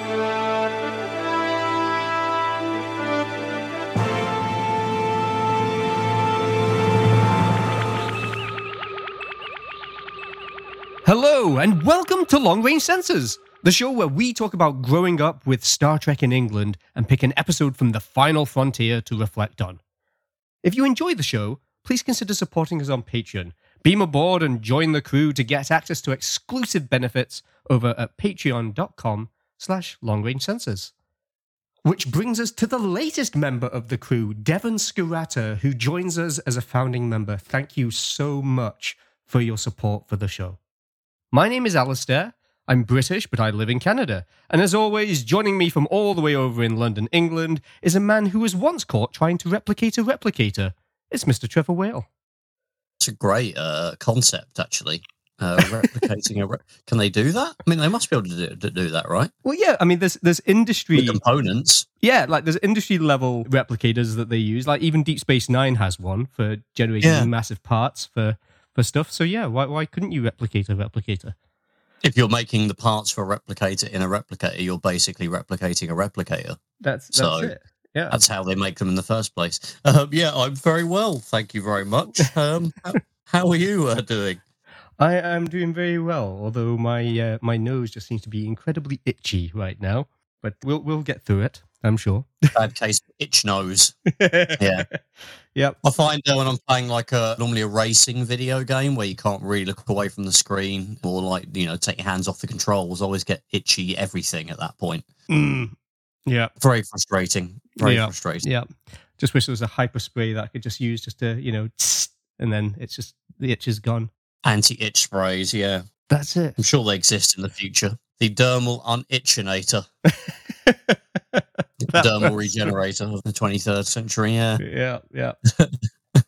Hello, and welcome to Long Range Sensors, the show where we talk about growing up with Star Trek in England and pick an episode from the final frontier to reflect on. If you enjoy the show, please consider supporting us on Patreon. Beam aboard and join the crew to get access to exclusive benefits over at patreon.com slash long range sensors. Which brings us to the latest member of the crew, Devon Skirata, who joins us as a founding member. Thank you so much for your support for the show. My name is Alistair. I'm British, but I live in Canada. And as always, joining me from all the way over in London, England, is a man who was once caught trying to replicate a replicator. It's Mr. Trevor Whale. It's a great uh, concept, actually. Uh, replicating a. Re- Can they do that? I mean, they must be able to do, to do that, right? Well, yeah, I mean, there's there's industry With components. Yeah, like there's industry level replicators that they use. Like even Deep Space Nine has one for generating Yeah. massive parts for for stuff. So yeah, why why couldn't you replicate a replicator? If you're making the parts for a replicator in a replicator, you're basically replicating a replicator. That's that's So, it. Yeah. That's how they make them in the first place. Um, yeah, I'm very well. Thank you very much. Um, how, how are you uh, doing? I am doing very well, although my uh, my nose just seems to be incredibly itchy right now. But we'll we'll get through it, I'm sure. Bad case of itch nose. Yeah. Yep. I find that when I'm playing like a normally a racing video game where you can't really look away from the screen or like you know take your hands off the controls, I always get itchy everything at that point. Mm. Yeah. Very frustrating. Very Yeah. frustrating. Yeah. Just wish there was a hyper spray that I could just use just to, you know, tss, and then it's just the itch is gone. Anti-itch sprays, yeah. That's it. I'm sure they exist in the future. The dermal unitchinator, dermal regenerator of the 23rd century. Yeah. Yeah, yeah.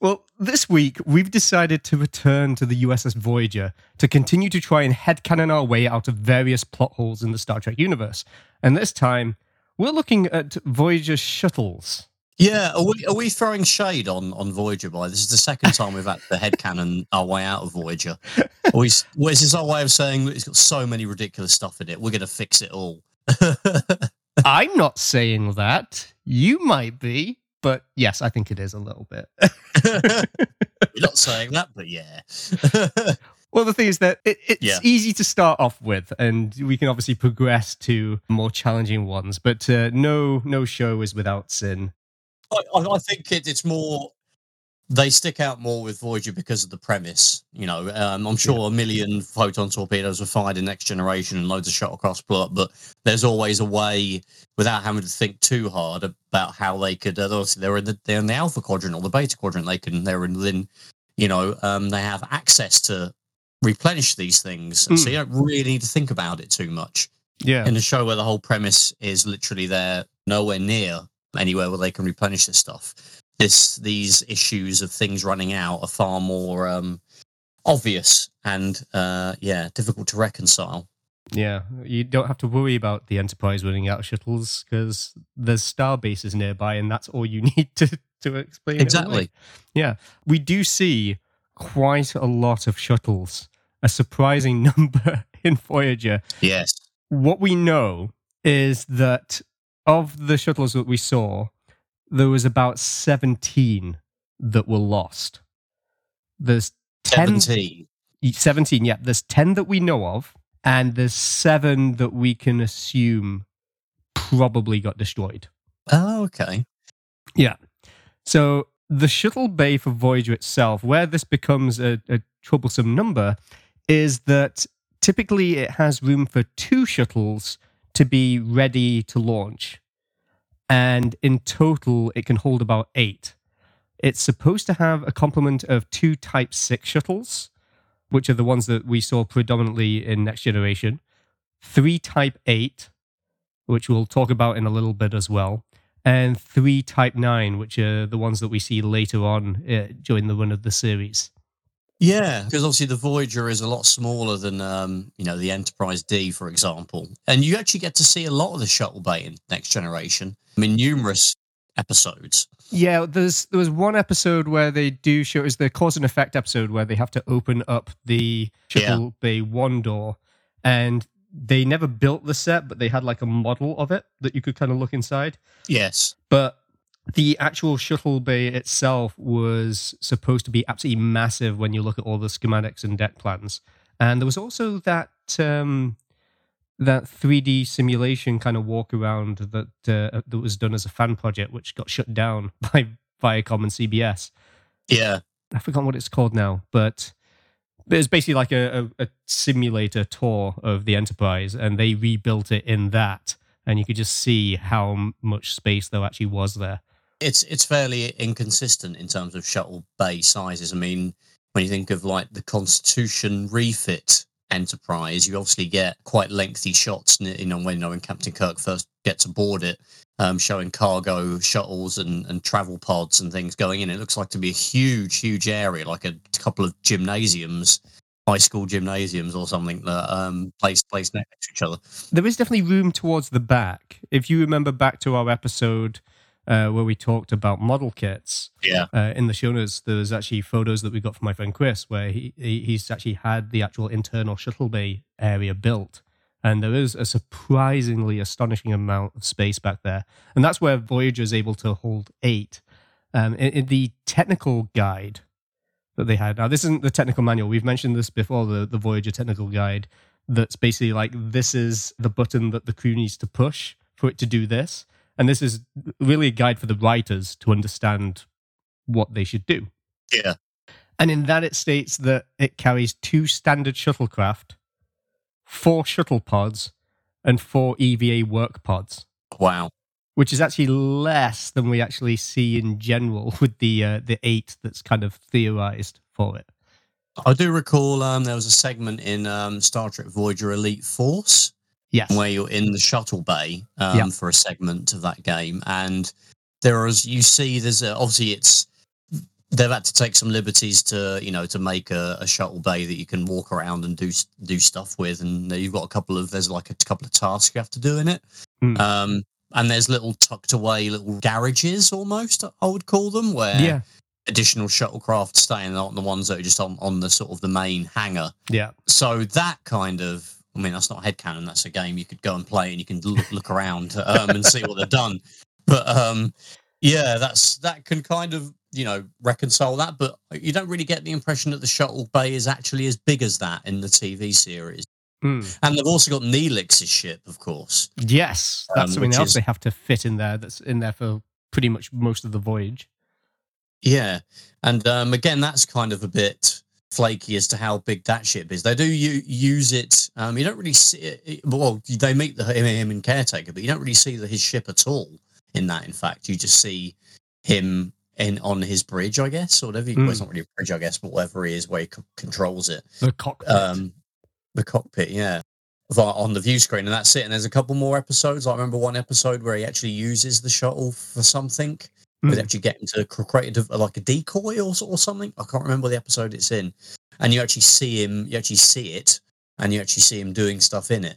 well, this week we've decided to return to the USS Voyager to continue to try and headcanon our way out of various plot holes in the Star Trek universe. And this time, we're looking at Voyager shuttles. Yeah, are we, are we throwing shade on, on Voyager by this is the second time we've had the headcanon our way out of Voyager. Well, is this our way of saying it's got so many ridiculous stuff in it? We're going to fix it all. I'm not saying that. You might be, but yes, I think it is a little bit. We're not saying that, but yeah. Well, the thing is that it, it's Yeah. easy to start off with, and we can obviously progress to more challenging ones. But uh, no, no show is without sin. I, I think it, it's more. They stick out more with Voyager because of the premise. You know, um, I'm sure a million photon torpedoes were fired in Next Generation and loads of shuttlecrafts blew up, but there's always a way without having to think too hard about how they could. Uh, obviously, they're in the they're in the alpha quadrant or the beta quadrant. They can they're in, in you know, um, they have access to replenish these things, so you don't really need to think about it too much Yeah, in a show where the whole premise is literally they're nowhere near anywhere where they can replenish this stuff. This these issues of things running out are far more um, obvious and uh, yeah, difficult to reconcile. yeah. You don't have to worry about the Enterprise running out of shuttles because there's star bases nearby, and that's all you need to to explain. it. Exactly. Yeah, we do see quite a lot of shuttles, a surprising number in Voyager. Yes. what we know is that of the shuttles that we saw, there was about 17 that were lost. There's 10, Seventeen. 17, yeah. There's 10 that we know of, and there's seven that we can assume probably got destroyed. Oh, okay. Yeah. So the shuttle bay for Voyager itself, where this becomes a, a troublesome number, is that typically it has room for two shuttles to be ready to launch. And in total, it can hold about eight. It's supposed to have a complement of two Type 6 shuttles, which are the ones that we saw predominantly in Next Generation, three Type 8, which we'll talk about in a little bit as well, and three Type 9, which are the ones that we see later on uh, during the run of the series. Yeah, because obviously the Voyager is a lot smaller than um, you know the Enterprise D, for example, and you actually get to see a lot of the shuttle bay in Next Generation. I mean, numerous episodes. Yeah, there's there was one episode where they do show is the cause and effect episode where they have to open up the shuttle bay one door, and they never built the set, but they had like a model of it that you could kind of look inside. Yes. But the actual shuttle bay itself was supposed to be absolutely massive when you look at all the schematics and deck plans. And there was also that um, that 3D simulation kind of walk around that uh, that was done as a fan project, which got shut down by Viacom and CBS. Yeah. I forgot what it's called now, but it was basically like a, a, a, simulator tour of the Enterprise, and they rebuilt it in that, and you could just see how much space there actually was there. It's it's fairly inconsistent in terms of shuttle bay sizes. I mean, when you think of like the Constitution refit Enterprise, you obviously get quite lengthy shots. You know, when, you know, when Captain Kirk first gets aboard it, um, showing cargo shuttles and, and travel pods and things going in. It looks like to be a huge, huge area, like a couple of gymnasiums, high school gymnasiums or something that um, placed placed next to each other. There is definitely room towards the back. If you remember back to our episode uh, where we talked about model kits. Yeah. Uh, in the show notes, there's actually photos that we got from my friend Chris where he, he he's actually had the actual internal shuttle bay area built. And there is a surprisingly astonishing amount of space back there. And that's where Voyager is able to hold eight. Um, in, in the technical guide that they had, now this isn't the technical manual. We've mentioned this before, the, the Voyager technical guide, that's basically like this is the button that the crew needs to push for it to do this. And this is really a guide for the writers to understand what they should do. Yeah. And in that, it states that it carries two standard shuttlecraft, four shuttle pods, and four EVA work pods. Wow. Which is actually less than we actually see in general with the uh, the eight that's kind of theorized for it. I do recall um, there was a segment in um, Star Trek Voyager Elite Force Yes. where you're in the shuttle bay um, Yeah. for a segment of that game, and there is you see there's a, obviously it's they've had to take some liberties to you know to make a, a shuttle bay that you can walk around and do do stuff with, and you've got a couple of there's like a couple of tasks you have to do in it, Hmm. um, and there's little tucked away little garages almost I would call them where Yeah. additional shuttlecraft staying on the ones that are just on on the sort of the main hangar Yeah. so that kind of I mean that's not headcanon, that's a game you could go and play and you can look, look around um, and see what they've done. But um, yeah, that's that can kind of you know reconcile that, but you don't really get the impression that the shuttle bay is actually as big as that in the TV series. Hmm. And they've also got Neelix's ship, of course. Yes. That's Um, something else is- they have to fit in there that's in there for pretty much most of the voyage. Yeah, and um, again, that's kind of a bit flaky as to how big that ship is. They do u- use it. Um, you don't really see it. Well, they meet the him, and caretaker, but you don't really see the, his ship at all in that. In fact, you just see him in on his bridge, I guess, or whatever. Well, it's Mm. not really a bridge, I guess, but whatever he is, where he c- controls it. The cockpit. Um, the cockpit, yeah. On the view screen, and that's it. And there's a couple more episodes. I remember one episode where he actually uses the shuttle for something Hmm. with actually getting to cr- create a, like a decoy or, or something. I can't remember the episode it's in. And you actually see him, you actually see it, and you actually see him doing stuff in it.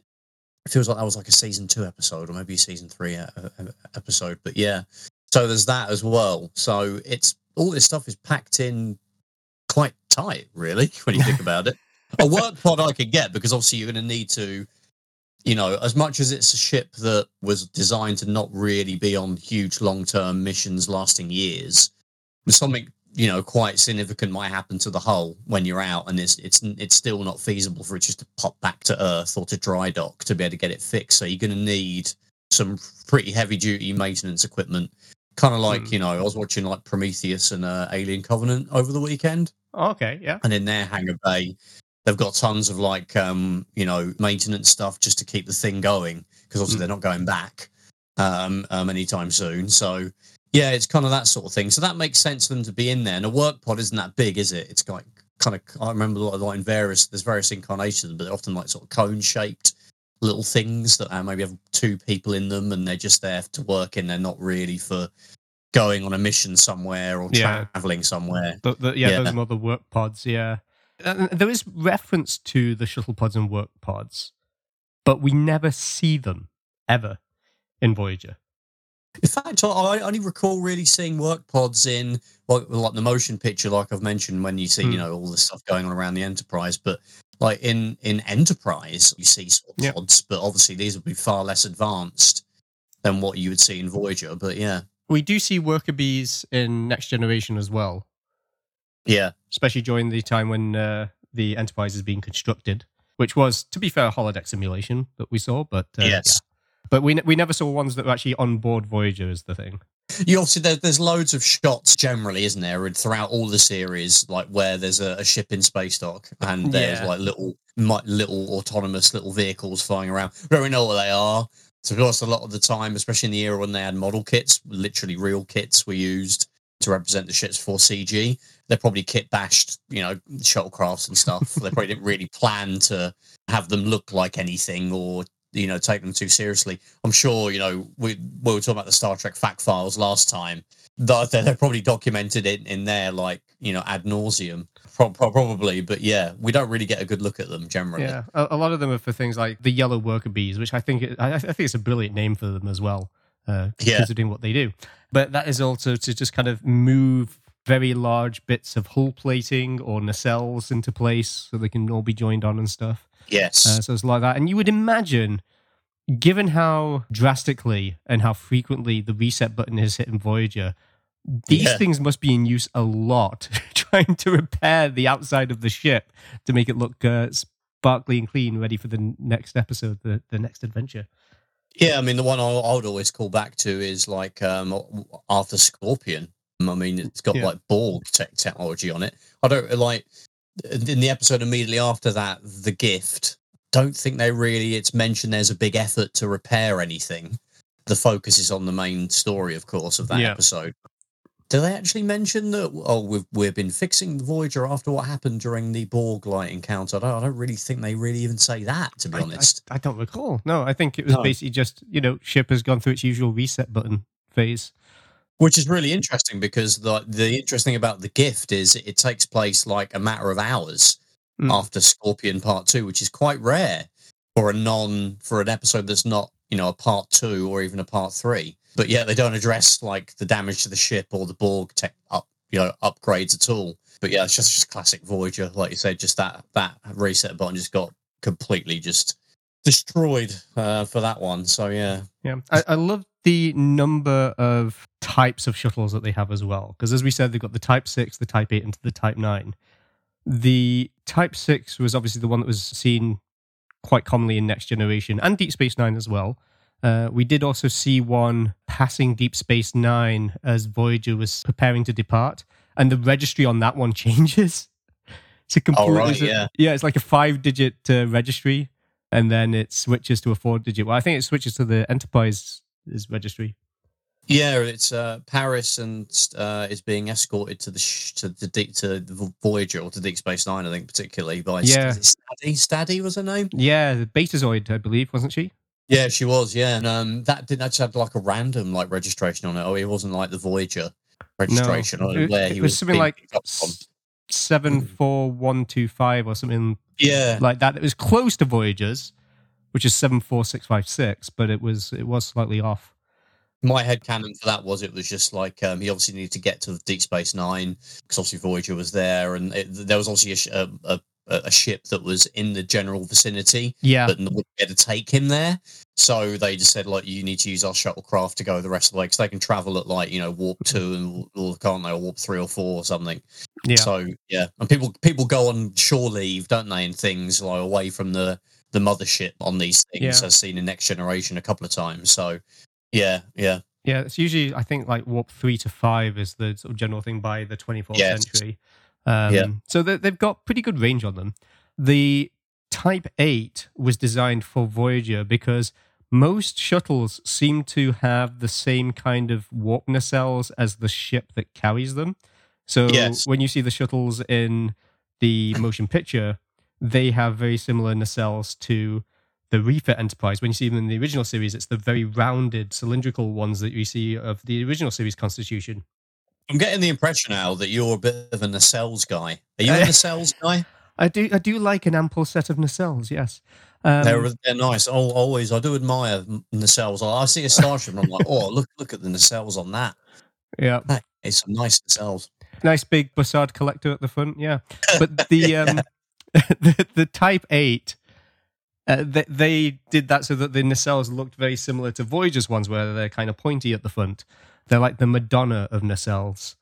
It feels like that was like a season two episode, or maybe a season three uh, uh, episode. But yeah, so there's that as well. So it's all this stuff is packed in quite tight, really, when you think about it. A work pod I could get because obviously you're going to need to you know, as much as it's a ship that was designed to not really be on huge long term missions lasting years, something you know quite significant might happen to the hull when you're out, and it's it's it's still not feasible for it just to pop back to Earth or to dry dock to be able to get it fixed. So you're going to need some pretty heavy duty maintenance equipment. Kind of like Hmm. you know, I was watching like Prometheus and uh, Alien Covenant over the weekend okay. Yeah. and in their hangar bay they've got tons of like um you know maintenance stuff just to keep the thing going because obviously Mm. they're not going back um, um anytime soon so yeah it's kind of that sort of thing so that makes sense for them to be in there and a work pod isn't that big is it it's like kind of i remember a lot of like in various there's various incarnations but they're often like sort of cone shaped little things that uh, maybe have two people in them and they're just there to work and they're not really for going on a mission somewhere or Yeah. traveling somewhere The, the, yeah, Yeah. those are more the work pods. Yeah, there is reference to the shuttle pods and work pods, but we never see them ever in Voyager. In fact, I only recall really seeing work pods in like, like the motion picture, like I've mentioned, when you see Hmm. you know all the stuff going on around the Enterprise. But like in in Enterprise, you see sort of Yep. pods, but obviously these would be far less advanced than what you would see in Voyager. But yeah, We do see worker bees in Next Generation as well, yeah, especially during the time when uh, the Enterprise is being constructed, which was, to be fair, a holodeck simulation that we saw. But uh, yes. yeah. but we we never saw ones that were actually on board Voyager. Is the thing? You obviously there, there's loads of shots generally, isn't there, and throughout all the series, like where there's a, a ship in space dock and there's Yeah. like little mi- little autonomous little vehicles flying around. We don't really know what they are. To be honest, a lot of the time, especially in the era when they had model kits, literally real kits were used to represent the ships for CG. They probably kit bashed, you know, shuttlecrafts and stuff. they probably didn't really plan to have them look like anything or you know take them too seriously. I'm sure you know we we were talking about the Star Trek fact files last time. That they they're probably documented it in there like you know ad nauseum, Pro- pro- probably. But yeah, we don't really get a good look at them generally. Yeah, a, a lot of them are for things like the yellow worker bees, which I think it, I, I think it's a brilliant name for them as well, uh, Yeah. considering what they do. But that is also to just kind of move very large bits of hull plating or nacelles into place so they can all be joined on and stuff. Yes. Uh, so it's like that, and you would imagine, given how drastically and how frequently the reset button is hit in Voyager. These Yeah. things must be in use a lot, trying to repair the outside of the ship to make it look uh, sparkly and clean, ready for the next episode, the, the next adventure. Yeah, I mean the one I, would always call back to is like um Arthur Scorpion. I mean, it's got Yeah. like Borg tech technology on it. I don't like in the episode immediately after that, the gift. Don't think they really. It's mentioned there's a big effort to repair anything. The focus is on the main story, of course, of that Yeah. episode. Do they actually mention that? Oh, we've we've been fixing the Voyager after what happened during the Borg light encounter. I don't, I don't really think they really even say that. To be I- I- honest, I, don't recall. No, I think it was No. basically just, you know, ship has gone through its usual reset button phase. Which is really interesting because the the interesting about the gift is it takes place like a matter of hours Mm. after Scorpion Part Two, which is quite rare for a non for an episode that's not you know a Part Two or even a Part Three. But yet they don't address like the damage to the ship or the Borg tech up you know upgrades at all. But yeah, it's just just classic Voyager, like you said, just that that reset button just got completely just destroyed uh, for that one. So yeah, Yeah, I, I love the number of types of shuttles that they have as well. Because as we said, they've got the Type Six, the Type Eight, and the Type Nine. The Type Six was obviously the one that was seen quite commonly in Next Generation and Deep Space Nine as well. Uh, we did also see one passing Deep Space Nine as Voyager was preparing to depart, and the registry on that one changes. It's a complete, right, yeah. yeah, it's like a five-digit uh, registry, and then it switches to a four-digit. Well, I think it switches to the Enterprise's registry. Yeah, it's uh, Paris and uh, is being escorted to the sh- to the deep to the Voyager or to Deep Space Nine, I think, particularly by Yeah. Stadi. Stadi was her name. Yeah, the Betazoid, I believe, wasn't she? Yeah, she was. Yeah, and um, that didn't actually have like a random like registration on it. Oh, it wasn't like the Voyager registration. Don't it, where it he was was something like picked up from. seven four one two five or something Yeah, like that. It was close to Voyager's, which is seven four six five six, but it was it was slightly off. my head canon for that was it was just like um, he obviously needed to get to Deep Space Nine because obviously Voyager was there, and it, there was obviously a, a, a a ship that was in the general vicinity. Yeah, but wouldn't be able to take him there. So they just said like, you need to use our shuttlecraft to go the rest of the way because they can travel at like you know warp two and or can't they or warp three or four or something. yeah, So yeah, and people people go on shore leave, don't they, and things like away from the the mothership on these things, Yeah. as seen in Next Generation a couple of times. So yeah, yeah, yeah. It's usually I think like warp three to five is the sort of general thing by the twenty fourth Yes. century. Um, Yeah. So they, they've got pretty good range on them. The Type 8 was designed for Voyager because most shuttles seem to have the same kind of warp nacelles as the ship that carries them. So Yes. when you see the shuttles in the motion picture, they have very similar nacelles to the Refit Enterprise. When you see them in the original series, it's the very rounded cylindrical ones that you see of the original series Constitution. I'm getting the impression now that you're a bit of a nacelles guy. Are you a nacelles guy? I do. I do like an ample set of nacelles. Yes, um, they're they're nice. Oh, always, I do admire nacelles. I see a starship, and I'm like, oh, look look at the nacelles on that. Yeah, it's some nice nacelles. Nice big Bussard collector at the front. Yeah, but the um, the, the Type Eight. Uh, they, they did that so that the nacelles looked very similar to Voyager's ones, where they're kind of pointy at the front. They're like the Madonna of nacelles.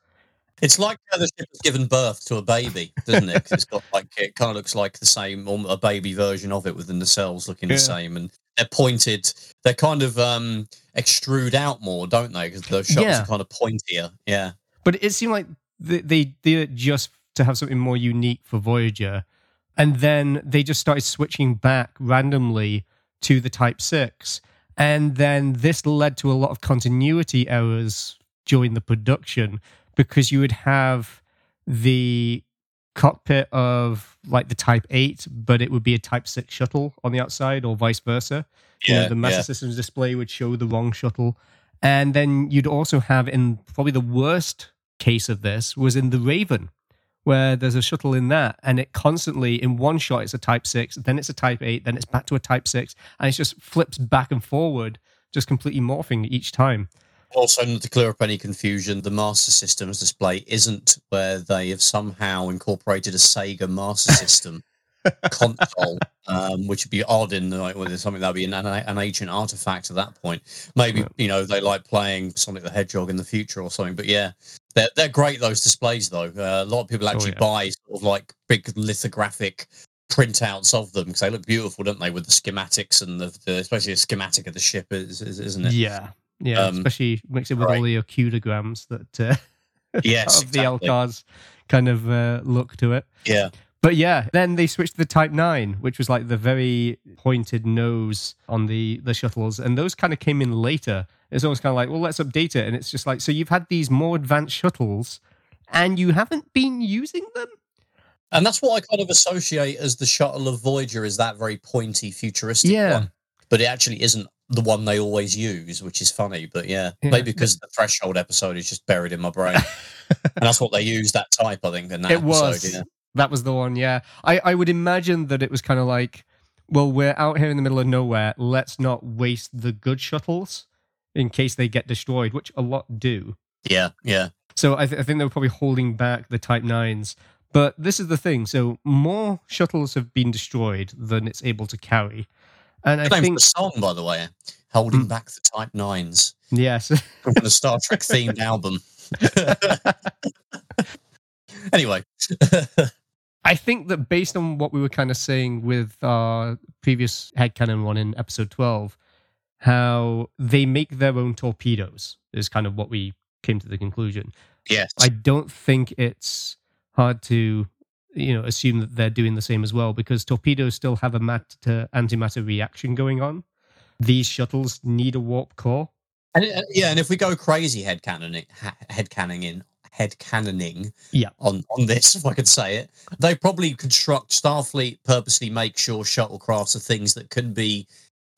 It's like how the ship has given birth to a baby, doesn't it? Cause it's got like it kind of looks like the same, or a baby version of it, with the nacelles looking yeah. the same, and they're pointed. They're kind of um extrude out more, don't they? Because the shots yeah. are kind of pointier. Yeah, but it seemed like they, they did it just to have something more unique for Voyager, and then they just started switching back randomly to the Type Six, and then this led to a lot of continuity errors during the production because you would have the cockpit of like the Type 8, but it would be a Type 6 shuttle on the outside, or vice versa. Yeah, you know, the Master yeah. Systems display would show the wrong shuttle. And then you'd also have, in probably the worst case of this, was in the Raven, where there's a shuttle in that, and it constantly, in one shot, it's a Type 6, then it's a Type 8, then it's back to a Type 6, and it just flips back and forward, just completely morphing each time. Also, to clear up any confusion, the Master Systems display isn't where they have somehow incorporated a Sega Master System console, um, which would be odd in the like whether something that would be an, an ancient artifact at that point. Maybe you know they like playing Sonic the Hedgehog in the future or something. But yeah, they're they're great those displays though. Uh, a lot of people oh, actually oh, yeah. buy sort of like big lithographic printouts of them because they look beautiful, don't they? With the schematics and the, the especially a schematic of the ship, is, is, isn't it? Yeah, yeah, um, especially mix it with right. all the okudagrams that uh, yes, of the LCARS kind of uh, look to it. Yeah. But yeah, then they switched to the Type 9, which was like the very pointed nose on the, the shuttles. And those kind of came in later. It's almost kind of like, well, let's update it. And it's just like, so you've had these more advanced shuttles and you haven't been using them? And that's what I kind of associate as the shuttle of Voyager is that very pointy, futuristic yeah. one. But it actually isn't the one they always use, which is funny. But yeah, yeah. maybe because the threshold episode is just buried in my brain, and that's what they use that type. I think in that it episode, was. Yeah. That was the one. Yeah, I I would imagine that it was kind of like, well, we're out here in the middle of nowhere. Let's not waste the good shuttles in case they get destroyed, which a lot do. Yeah, yeah. So I, th- I think they were probably holding back the Type Nines. But this is the thing. So more shuttles have been destroyed than it's able to carry. And I think the song, by the way, holding mm. back the Type Nines. Yes, from the Star Trek themed album. anyway, I think that based on what we were kind of saying with our previous headcanon one in episode twelve, how they make their own torpedoes is kind of what we came to the conclusion. Yes, I don't think it's hard to you know assume that they're doing the same as well because torpedoes still have a matter antimatter reaction going on. These shuttles need a warp core. And, uh, yeah, and if we go crazy head canoning, head canoning, head canoning, yeah. on on this, if I could say it, they probably construct Starfleet purposely make sure shuttlecrafts are things that can be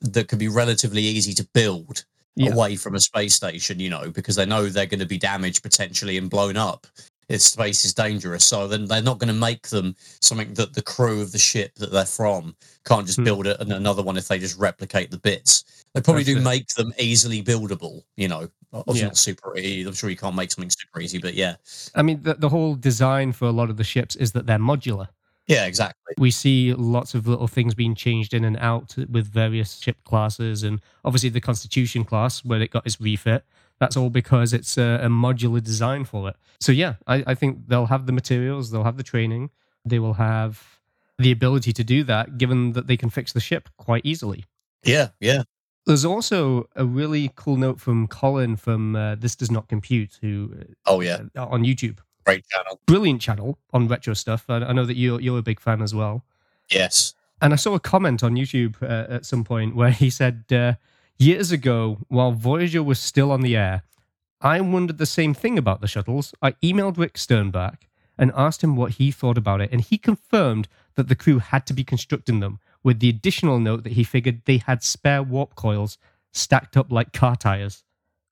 that can be relatively easy to build yeah. away from a space station, you know, because they know they're going to be damaged potentially and blown up its space is dangerous. So then they're not going to make them something that the crew of the ship that they're from can't just hmm. build it and another one if they just replicate the bits. They probably That's do it. make them easily buildable. You know, obviously yeah. not super. I'm sure you can't make something super easy, but yeah. I mean, the, the whole design for a lot of the ships is that they're modular. Yeah, exactly. We see lots of little things being changed in and out with various ship classes, and obviously the Constitution class, where it got its refit, that's all because it's a, a modular design for it. So yeah, I, I think they'll have the materials, they'll have the training, they will have the ability to do that, given that they can fix the ship quite easily. Yeah, yeah. There's also a really cool note from Colin from uh, This Does Not Compute, who uh, oh yeah uh, on YouTube, great channel, brilliant channel on retro stuff. I, I, know that you're you're a big fan as well. Yes, and I saw a comment on YouTube uh, at some point where he said, uh, Years ago, while Voyager was still on the air, I wondered the same thing about the shuttles. I emailed Rick Sternbach and asked him what he thought about it, and he confirmed that the crew had to be constructing them, with the additional note that he figured they had spare warp coils stacked up like car tires.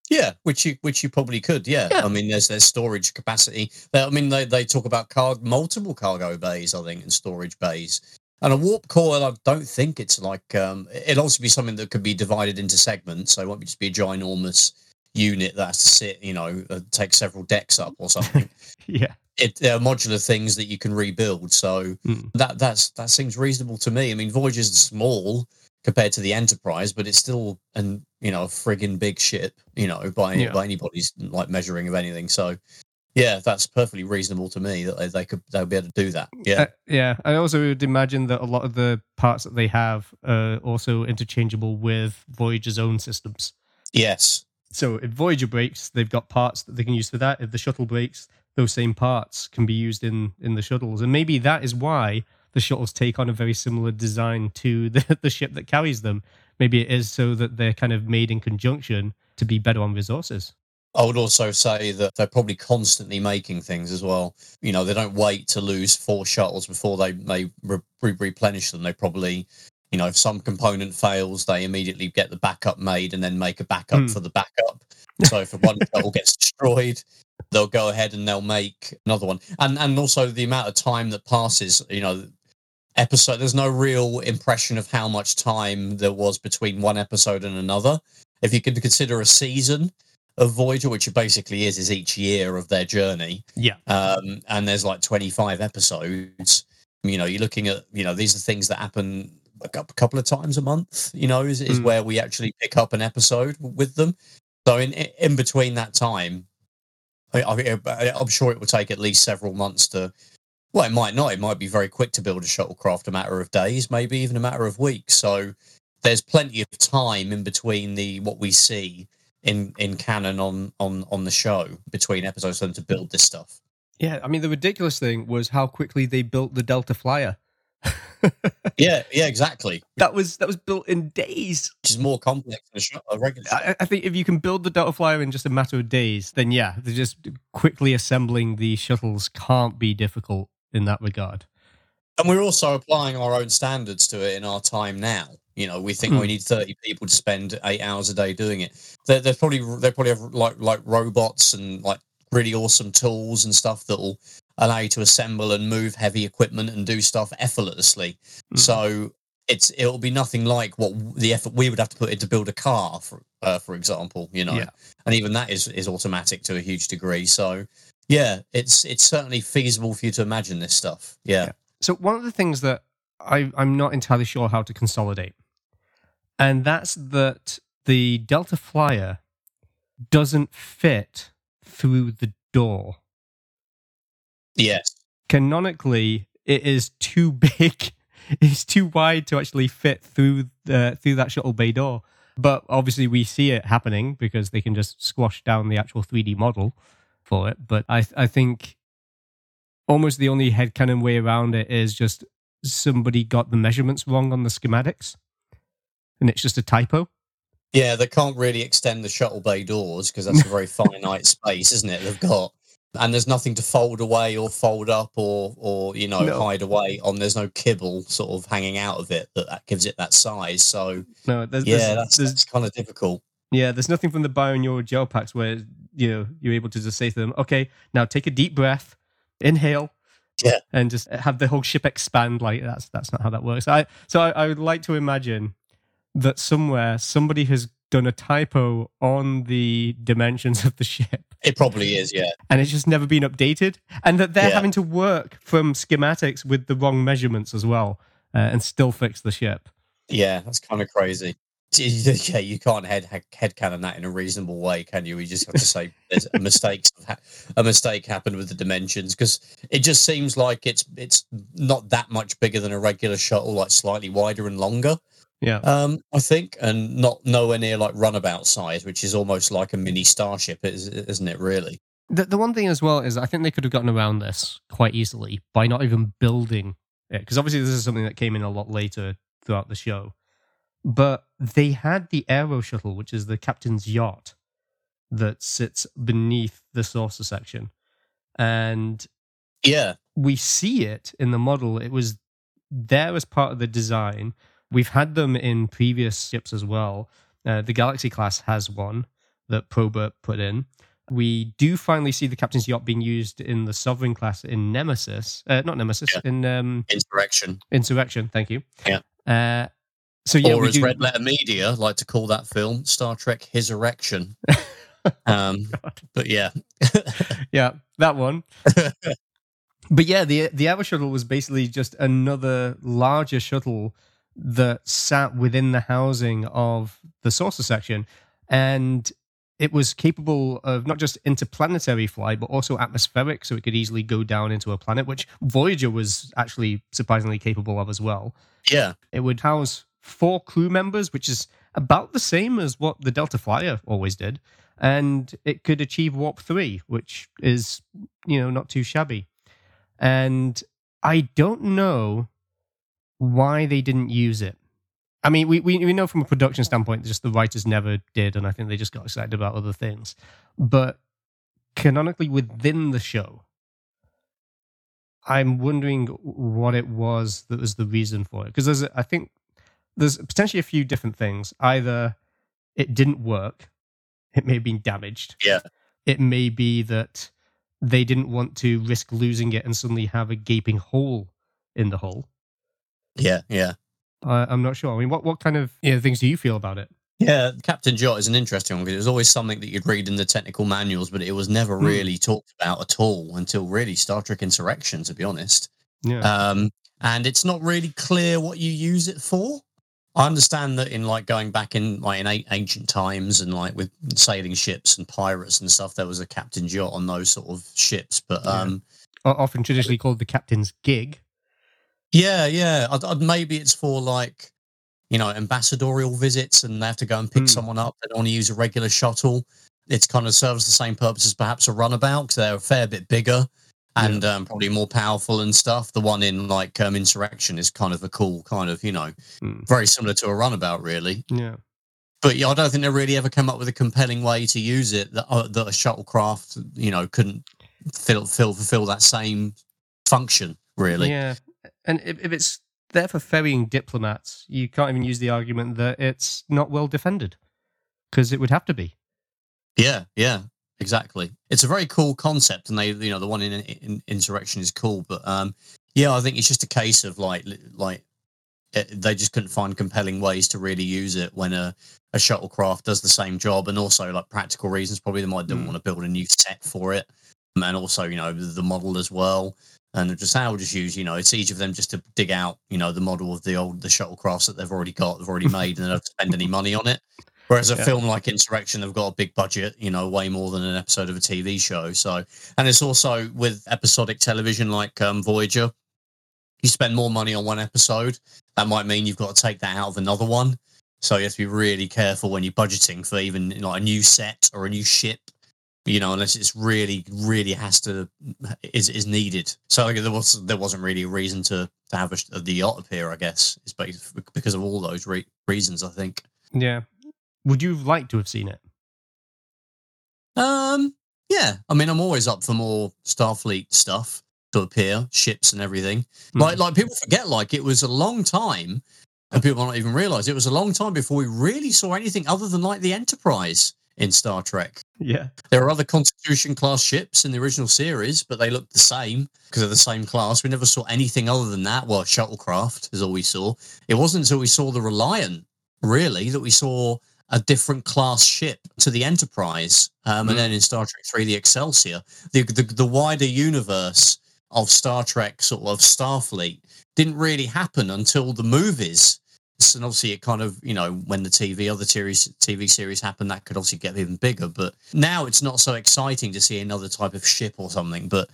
Yeah, which you which you probably could. Yeah, Yeah. I mean, there's there's storage capacity. I mean, they they talk about car multiple cargo bays, I think, and storage bays. And a warp coil, I don't think it's like um, it'll also be something that could be divided into segments. So it won't just be a ginormous unit that has to sit, you know, uh, take several decks up or something. Yeah. It they're modular things that you can rebuild. So Mm. that that's that seems reasonable to me. I mean, Voyager's small compared to the Enterprise, but it's still an you know a friggin' big ship, you know, by Yeah. by anybody's like measuring of anything. So yeah, that's perfectly reasonable to me that they, they could they'll be able to do that. Yeah, Uh, yeah. I also would imagine that a lot of the parts that they have are also interchangeable with Voyager's own systems. yes, So if Voyager breaks, they've got parts that they can use for that. If the shuttle breaks, those same parts can be used in in the shuttles, and maybe that is why the shuttles take on a very similar design to the, the ship that carries them. Maybe it is so that they're kind of made in conjunction to be better on resources. I would also say that they're probably constantly making things as well. You know, they don't wait to lose four shuttles before they they re- re- replenish them. They probably, you know, if some component fails, they immediately get the backup made and then make a backup Hmm. for the backup. So if one shuttle gets destroyed, they'll go ahead and they'll make another one. And and also the amount of time that passes, you know, episode there's no real impression of how much time there was between one episode and another. If you could consider a season of Voyager, which it basically is, is each year of their journey. Yeah. Um, and there's like 25 episodes. You know, you're looking at, you know, these are things that happen a couple of times a month, you know, is, is Mm. where we actually pick up an episode with them. So in in between that time, I, I, I'm sure it will take at least several months to. Well, it might not. It might be very quick to build a shuttlecraft, a matter of days, maybe even a matter of weeks. So there's plenty of time in between the what we see in in canon on on on the show between episodes for them to build this stuff. Yeah, I mean the ridiculous thing was how quickly they built the Delta Flyer. Yeah, yeah, exactly. that was that was built in days. Which is more complex than a, regular. I, I think if you can build the Delta Flyer in just a matter of days, then yeah, they're just quickly assembling the shuttles can't be difficult in that regard. And we're also applying our own standards to it in our time now. You know, we think Hmm. we need thirty people to spend eight hours a day doing it. They they probably they probably have like like robots and like really awesome tools and stuff that will allow you to assemble and move heavy equipment and do stuff effortlessly. Mhm. So it's it'll be nothing like what the effort we would have to put in to build a car, for uh, for example. You know, Yeah. and even that is is automatic to a huge degree. So yeah, it's it's certainly feasible for you to imagine this stuff. Yeah. Yeah. So one of the things that I, I'm not entirely sure how to consolidate, and that's that the Delta Flyer doesn't fit through the door. Yes. Canonically, it is too big. It's too wide to actually fit through the through that shuttle bay door. But obviously, we see it happening because they can just squash down the actual 3D model for it. But I I think almost the only headcanon way around it is just somebody got the measurements wrong on the schematics, and it's just a typo. Yeah, they can't really extend the shuttle bay doors because that's a very finite space, isn't it? They've got, and there's nothing to fold away or fold up or or you know No. hide away on. There's no kibble sort of hanging out of it that, that gives it that size. So No, there's, yeah, there's- that's, there's that's kind of difficult. Yeah, there's nothing from the Bioneural gel packs where you know you're able to just say to them, "Okay, now take a deep breath, inhale, Yeah. and just have the whole ship expand." Like that's that's not how that works. I so I, I would like to imagine that somewhere somebody has done a typo on the dimensions of the ship, It probably is. Yeah, and it's just never been updated, and that they're Yeah. having to work from schematics with the wrong measurements as well, uh, and still fix the ship. yeah, that's kind of crazy. Yeah, you can't head head canon that in a reasonable way, can you? You just have to say there's a mistake. A mistake happened with the dimensions because it just seems like it's it's not that much bigger than a regular shuttle, like slightly wider and longer. Yeah. Um, I think, and not nowhere near like runabout size, which is almost like a mini starship, is- isn't it? Really? The, the one thing as well is I think they could have gotten around this quite easily by not even building it. Because obviously, this is something that came in a lot later throughout the show. But they had the Aero Shuttle, which is the captain's yacht that sits beneath the saucer section. And Yeah, we see it in the model. It was there as part of the design. We've had them in previous ships as well. Uh, the Galaxy class has one. that Probert put in. We do finally see the captain's yacht being used in the Sovereign class in Nemesis, uh, not Nemesis, Yeah. in um, Insurrection. Insurrection. Thank you. Yeah. Uh, so yeah, or as do. Red Letter Media like to call that film, Star Trek His Erection. um, but yeah. yeah, that one. but yeah, the the Aero shuttle was basically just another larger shuttle that sat within the housing of the saucer section, and it was capable of not just interplanetary flight but also atmospheric, so it could easily go down into a planet, which Voyager was actually surprisingly capable of as well. yeah. It would house four crew members, which is about the same as what the Delta Flyer always did. And it could achieve warp three, which is, you know, not too shabby. And I don't know why they didn't use it. I mean, we, we, we know from a production standpoint, just the writers never did, and I think they just got excited about other things. But canonically within the show, I'm wondering what it was that was the reason for it. Because there's, I think, there's potentially a few different things. Either it didn't work, it may have been damaged. Yeah. It may be that they didn't want to risk losing it and suddenly have a gaping hole in the hull. Yeah. Yeah. Uh, I'm not sure. I mean, what, what kind of you know, things do you feel about it? Yeah, Captain Jot is an interesting one because it was always something that you'd read in the technical manuals, but it was never Hmm. really talked about at all until really Star Trek Insurrection, to be honest. Yeah. Um, and it's not really clear what you use it for. I understand that in like going back in like in a- ancient times and like with sailing ships and pirates and stuff, there was a Captain Jot on those sort of ships. But um, O- Often traditionally called the captain's gig. Yeah, yeah. I'd, I'd, maybe it's for like, you know, ambassadorial visits and they have to go and pick Hmm. someone up. They don't want to use a regular shuttle. It's kind of serves the same purpose as perhaps a runabout because they're a fair bit bigger and um, probably more powerful and stuff. The one in like um, Insurrection is kind of a cool kind of, you know, Hmm. very similar to a runabout, really. Yeah. But yeah, I don't think they really ever come up with a compelling way to use it that, uh, that a shuttlecraft, you know, couldn't fill, fill fulfill that same function, really. Yeah. And if, if it's there for ferrying diplomats, you can't even use the argument that it's not well defended because it would have to be. Yeah, yeah, exactly. It's a very cool concept, and they, you know, the one in, in Insurrection is cool, but um, yeah, I think it's just a case of like, like it, they just couldn't find compelling ways to really use it when a a shuttlecraft does the same job, and also like practical reasons. Probably they might didn't Mm. want to build a new set for it, and also you know the model as well. And just I'll just use, you know, it's each of them just to dig out, you know, the model of the old the shuttlecrafts that they've already got, they've already made, and they don't have to spend any money on it. Whereas a Yeah. film like Insurrection, they've got a big budget, you know, way more than an episode of a TV show. So, and it's also with episodic television like um, Voyager, you spend more money on one episode. That might mean you've got to take that out of another one. So you have to be really careful when you're budgeting for even like a new set or a new ship. You know, unless it's really, really has to is is needed. So like, there was there wasn't really a reason to to have a, the yacht appear. I guess based because of all those re- reasons. I think. Yeah. Would you like to have seen it? Um, yeah. I mean, I'm always up for more Starfleet stuff to appear, ships and everything. Like, like people forget, like it was a long time, and people might not even realize it was a long time before we really saw anything other than like the Enterprise in Star Trek. Yeah. There are other Constitution class ships in the original series, but they look the same because they're the same class. We never saw anything other than that. Well, shuttlecraft is all we saw. It wasn't until we saw the Reliant, really, that we saw a different class ship to the Enterprise. Um, Mm. And then in Star Trek 3, the Excelsior. The, the, the wider universe of Star Trek, sort of Starfleet, didn't really happen until the movies. And obviously, it kind of, you know, when the TV, other series, TV series happened, that could obviously get even bigger. But now it's not so exciting to see another type of ship or something. But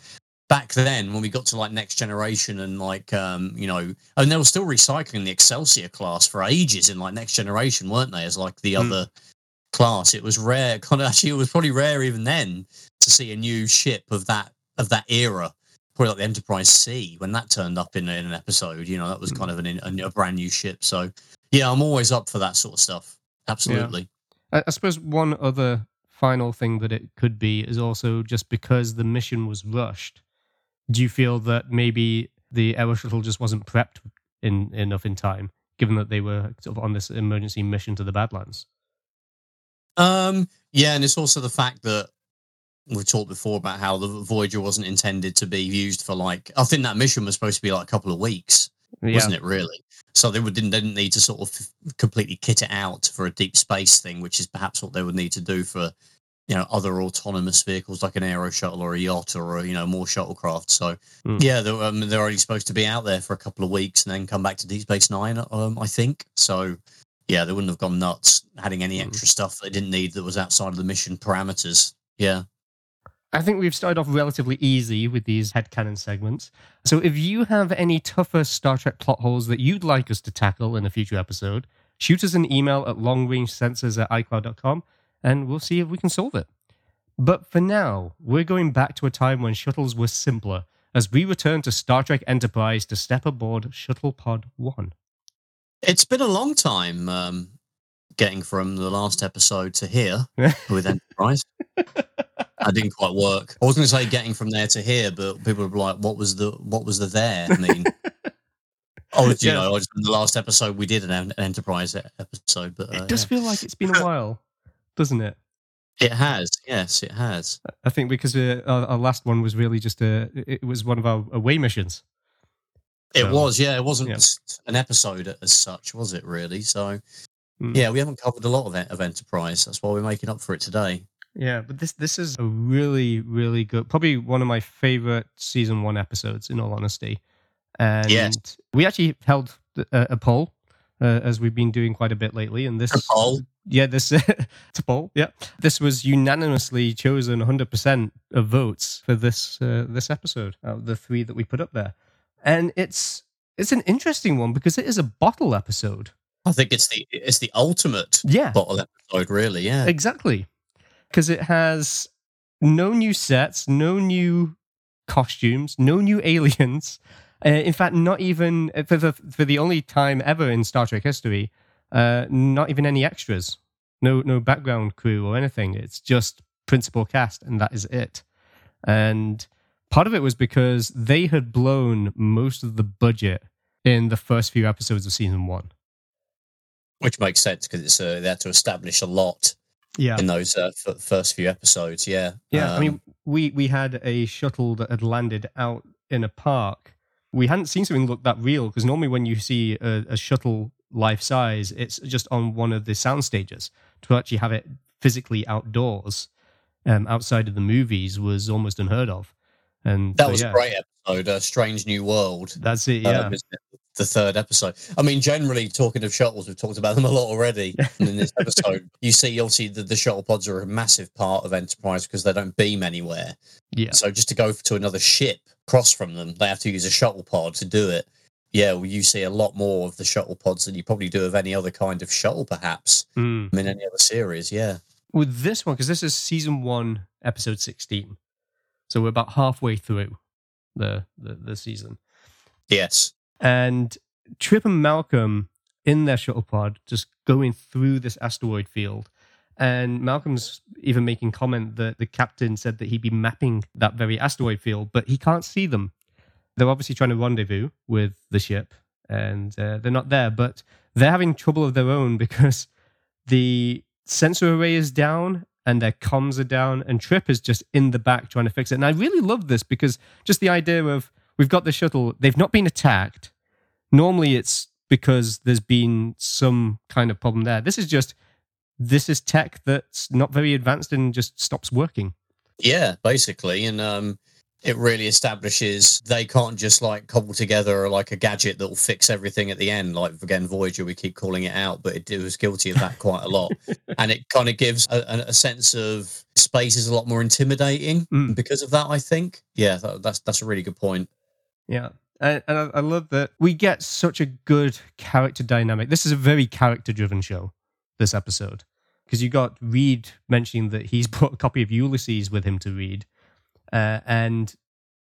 back then, when we got to like Next Generation and like, um, you know, and they were still recycling the Excelsior class for ages in like Next Generation, weren't they? As like the Hmm. other class, it was rare. Kind of actually, it was probably rare even then to see a new ship of that of that era. Probably like the Enterprise C when that turned up in, in an episode. You know, that was Hmm. kind of an, a, a brand new ship. So yeah, I'm always up for that sort of stuff. Absolutely. I, I suppose one other final thing that it could be is also just because the mission was rushed. Do you feel that maybe the Aero Shuttle just wasn't prepped in enough in time, given that they were sort of on this emergency mission to the Badlands? Um, yeah, and it's also the fact that we've talked before about how the Voyager wasn't intended to be used for like. I think that mission was supposed to be like a couple of weeks, Yeah. wasn't it? Really. So they would, didn't they didn't need to sort of completely kit it out for a deep space thing, which is perhaps what they would need to do for you know other autonomous vehicles like an aero shuttle or a yacht or a, you know more shuttlecraft. So Hmm. yeah, they're, um, they're only supposed to be out there for a couple of weeks and then come back to Deep Space Nine. Um, I think so. Yeah, they wouldn't have gone nuts adding any Hmm. extra stuff they didn't need that was outside of the mission parameters. Yeah. I think we've started off relatively easy with these headcanon segments. So if you have any tougher Star Trek plot holes that you'd like us to tackle in a future episode, shoot us an email at longrangesensors at icloud.com and we'll see if we can solve it. But for now, we're going back to a time when shuttles were simpler as we return to Star Trek Enterprise to step aboard Shuttle Pod 1. It's been a long time um, getting from the last episode to here with Enterprise. I didn't quite work. I was going to say getting from there to here, but people were like, "What was the what was the there?" I mean, oh, you Yeah. know, I just, in the last episode we did an, an Enterprise episode, but uh, It does feel like it's been a while, doesn't it? it has. Yes, it has. I think because uh, our, our last one was really just a, it was one of our away missions. It So, was. Yeah, it wasn't yeah. an episode as such, was it? Really? So, Mm. yeah, we haven't covered a lot of, of Enterprise. That's why we're making up for it today. Yeah, but this this is a really really good, probably one of my favorite season one episodes. In all honesty, and Yes. we actually held a, a poll uh, as we've been doing quite a bit lately, and this A poll? yeah, this it's a poll, yeah, this was unanimously chosen 100 percent of votes for this uh, this episode out of the three that we put up there, and it's it's an interesting one because it is a bottle episode. I think it's the it's the ultimate Yeah, bottle episode, really. Yeah. Exactly. Because it has no new sets, no new costumes, no new aliens. Uh, in fact, not even uh, for the, for the only time ever in Star Trek history, uh, not even any extras. No, no background crew or anything. It's just principal cast, and that is it. And part of it was because they had blown most of the budget in the first few episodes of season one. Which makes sense because it's uh, they had to establish a lot Yeah. in those uh, f- first few episodes. Yeah. Yeah, I Um, mean, we we had a shuttle that had landed out in a park. We hadn't seen something look that real because normally when you see a, a shuttle life size, it's just on one of the sound stages. To actually have it physically outdoors, um, outside of the movies, was almost unheard of. And that so, was yeah, a great episode, uh, Strange New World. That's it. um, Yeah, isn't the third episode. I mean, generally talking of shuttles, we've talked about them a lot already. and in this episode, you see obviously the, the shuttle pods are a massive part of Enterprise because they don't beam anywhere. yeah, So just to go to another ship across from them, they have to use a shuttle pod to do it. Yeah, well, you see a lot more of the shuttle pods than you probably do of any other kind of shuttle, perhaps. Mm. I mean, any other series, yeah. With this one, because this is season one, episode sixteen, so we're about halfway through the the, the season. Yes. and Trip and Malcolm in their shuttle pod just going through this asteroid field. And Malcolm's even making comment that the captain said that he'd be mapping that very asteroid field, but he can't see them. They're obviously trying to rendezvous with the ship, and uh, they're not there. But they're having trouble of their own because the sensor array is down and their comms are down, and Trip is just in the back trying to fix it. And I really love this because just the idea of we've got the shuttle, they've not been attacked. Normally, it's because there's been some kind of problem there. This is just this is tech that's not very advanced and just stops working. Yeah, basically. And um, it really establishes they can't just like cobble together like a gadget that will fix everything at the end. Like again, Voyager, we keep calling it out, but it, it was guilty of that quite a lot. and it kind of gives a, a- a sense of space is a lot more intimidating Mm. because of that. I think. Yeah, that, that's that's a really good point. Yeah. And, and I, I love that we get such a good character dynamic. This is a very character driven show, this episode. Because you got Reed mentioning that he's brought a copy of Ulysses with him to read. Uh, and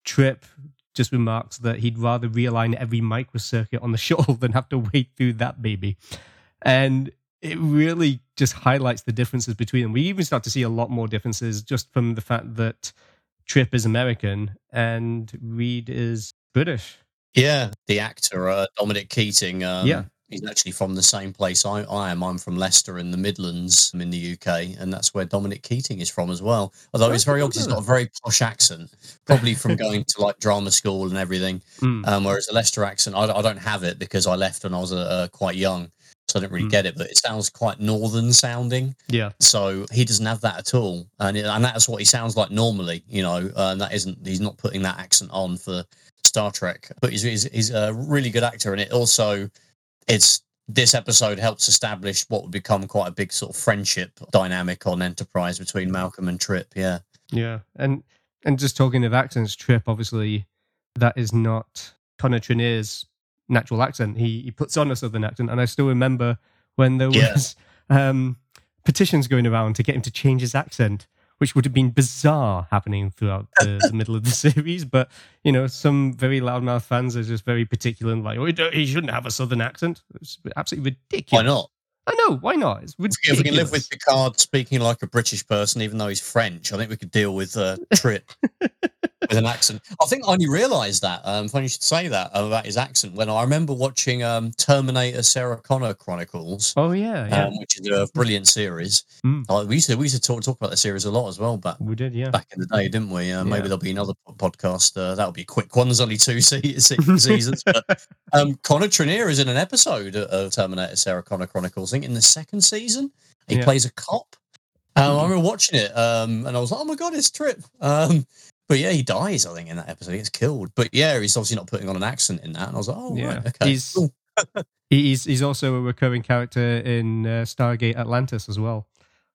Trip just remarks that he'd rather realign every microcircuit on the shuttle than have to wait through that baby. And it really just highlights the differences between them. We even start to see a lot more differences just from the fact that Trip is American and Reed is British. Yeah, the actor uh, Dominic Keating. Um, Yeah. He's actually from the same place I, I am. I'm from Leicester in the Midlands I'm in the UK, and that's where Dominic Keating is from as well. Although it's very obvious he's got a very posh accent, probably from going to like drama school and everything. Mm. Um, whereas a Leicester accent, I, I don't have it because I left when I was uh, uh, quite young, so I didn't really Mm. get it. But it sounds quite northern sounding. Yeah. So he doesn't have that at all, and it, and that's what he sounds like normally, you know. Uh, and that isn't he's not putting that accent on for Star Trek, but he's he's, he's a really good actor, and it also it's this episode helps establish what would become quite a big sort of friendship dynamic on Enterprise between Malcolm and Trip. Yeah, Yeah, and and just talking of accents, Trip obviously that is not Connor Trinneer's natural accent. He he puts on a southern accent, and I still remember when there was um, petitions going around to get him to change his accent, which would have been bizarre happening throughout the, the middle of the series. But you know, some very loudmouth fans are just very particular and like, oh, he shouldn't have a southern accent. It's absolutely ridiculous. why not? I know, why not? It's If we can live with Picard speaking like a British person, even though he's French, I think we could deal with uh, Trip with an accent. I think I only realised that. Um, funny you should say that uh, about his accent. When I remember watching um, Terminator: Sarah Connor Chronicles, Oh yeah, yeah, um, which is a brilliant series. Mm. Uh, we used to we used to talk, talk about the series a lot as well back we did, yeah. back in the day, didn't we? Uh, Yeah. Maybe there'll be another podcast. Uh, that'll be a quick one. There's only two se- se- seasons. But um, Connor Trinneer is in an episode of Terminator: Sarah Connor Chronicles. I think in the second season, he Yeah. plays a cop. Um, I Mhm. remember watching it, um, and I was like, "Oh my god, it's Trip!" Um, but yeah, he dies. I think in that episode, he gets killed. But yeah, he's obviously not putting on an accent in that. And I was like, "Oh, Yeah. right, okay." He's- He's he's also a recurring character in uh, Stargate Atlantis as well.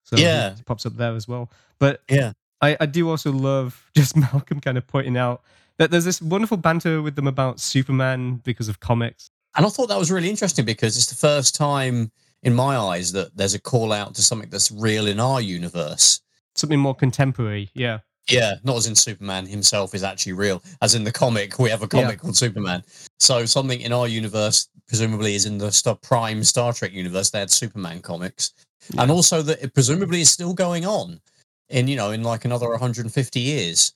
So he Yeah. pops up there as well. But Yeah. I, I do also love just Malcolm kind of pointing out that there's this wonderful banter with them about Superman because of comics. And I thought that was really interesting because it's the first time in my eyes that there's a call out to something that's real in our universe. Something more contemporary. Yeah. Yeah, not as in Superman himself is actually real. As in the comic, we have a comic called Superman. So something in our universe, presumably, is in the Star Prime Star Trek universe. They had Superman comics, and also that it presumably is still going on in you know in like another 150 years.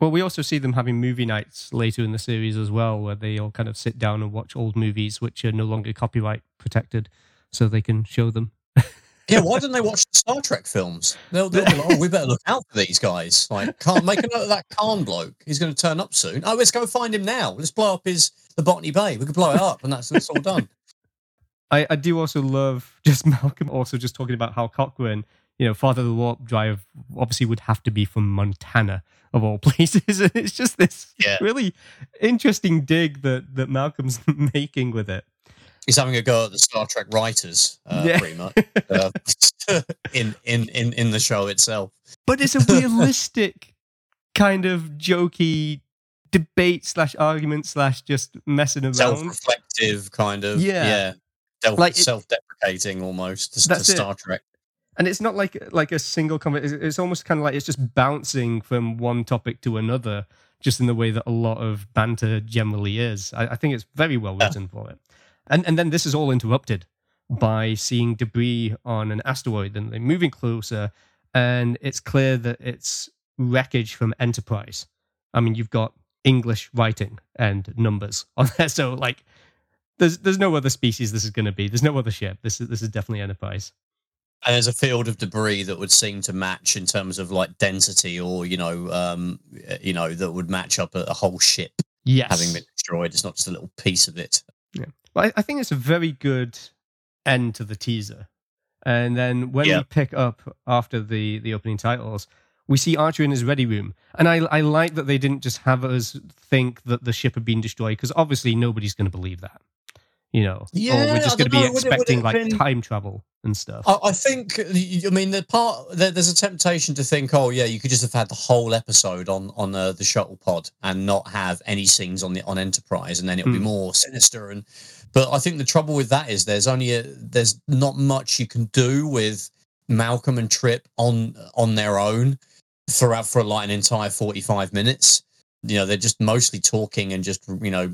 Well, we also see them having movie nights later in the series as well, where they all kind of sit down and watch old movies which are no longer copyright protected, so they can show them. Yeah, why didn't they watch the Star Trek films? They'll, they'll be like, oh, we better look out for these guys. Like, can't make a note of that Khan bloke. He's going to turn up soon. Oh, let's go find him now. Let's blow up his the Botany Bay. We could blow it up, and that's it's all done. I, I do also love just Malcolm also just talking about how Cochrane, you know, father of the warp drive, obviously would have to be from Montana of all places. And it's just this Yeah. really interesting dig that that Malcolm's making with it. He's having a go at the Star Trek writers, uh, Yeah. pretty much, uh, in, in in in the show itself. But it's a realistic kind of jokey debate slash argument slash just messing around. Self-reflective, kind of. Yeah. yeah. Self, Like it- self-deprecating almost to, to That's it. Star Trek. and it's not like like a single comment. It's, it's almost kind of like it's just bouncing from one topic to another, just in the way that a lot of banter generally is. I, I think it's very well Yeah. written for it. And and then this is all interrupted by seeing debris on an asteroid, and they're moving closer, and it's clear that it's wreckage from Enterprise. I mean, you've got English writing and numbers on there, so like. There's, there's no other species this is going to be. There's no other ship. This is this is definitely Enterprise. And there's a field of debris that would seem to match in terms of like density, or you know, um, you know, that would match up a, a whole ship Yes. having been destroyed. It's not just a little piece of it. Well, I, I think it's a very good end to the teaser. And then when Yeah. we pick up after the, the opening titles, we see Archer in his ready room. And I, I like that they didn't just have us think that the ship had been destroyed, because obviously nobody's going to believe that. You know, or Yeah, we're just going to be know, would it- would it expecting like been- time travel and stuff. I, I think, I mean, the part there's a temptation to think, oh yeah, you could just have had the whole episode on on uh, the shuttle pod and not have any scenes on the on Enterprise, and then it would be Hmm. more sinister. And but I think the trouble with that is there's only a, there's not much you can do with Malcolm and Trip on on their own throughout for like an entire 45 minutes. You know, they're just mostly talking and just you know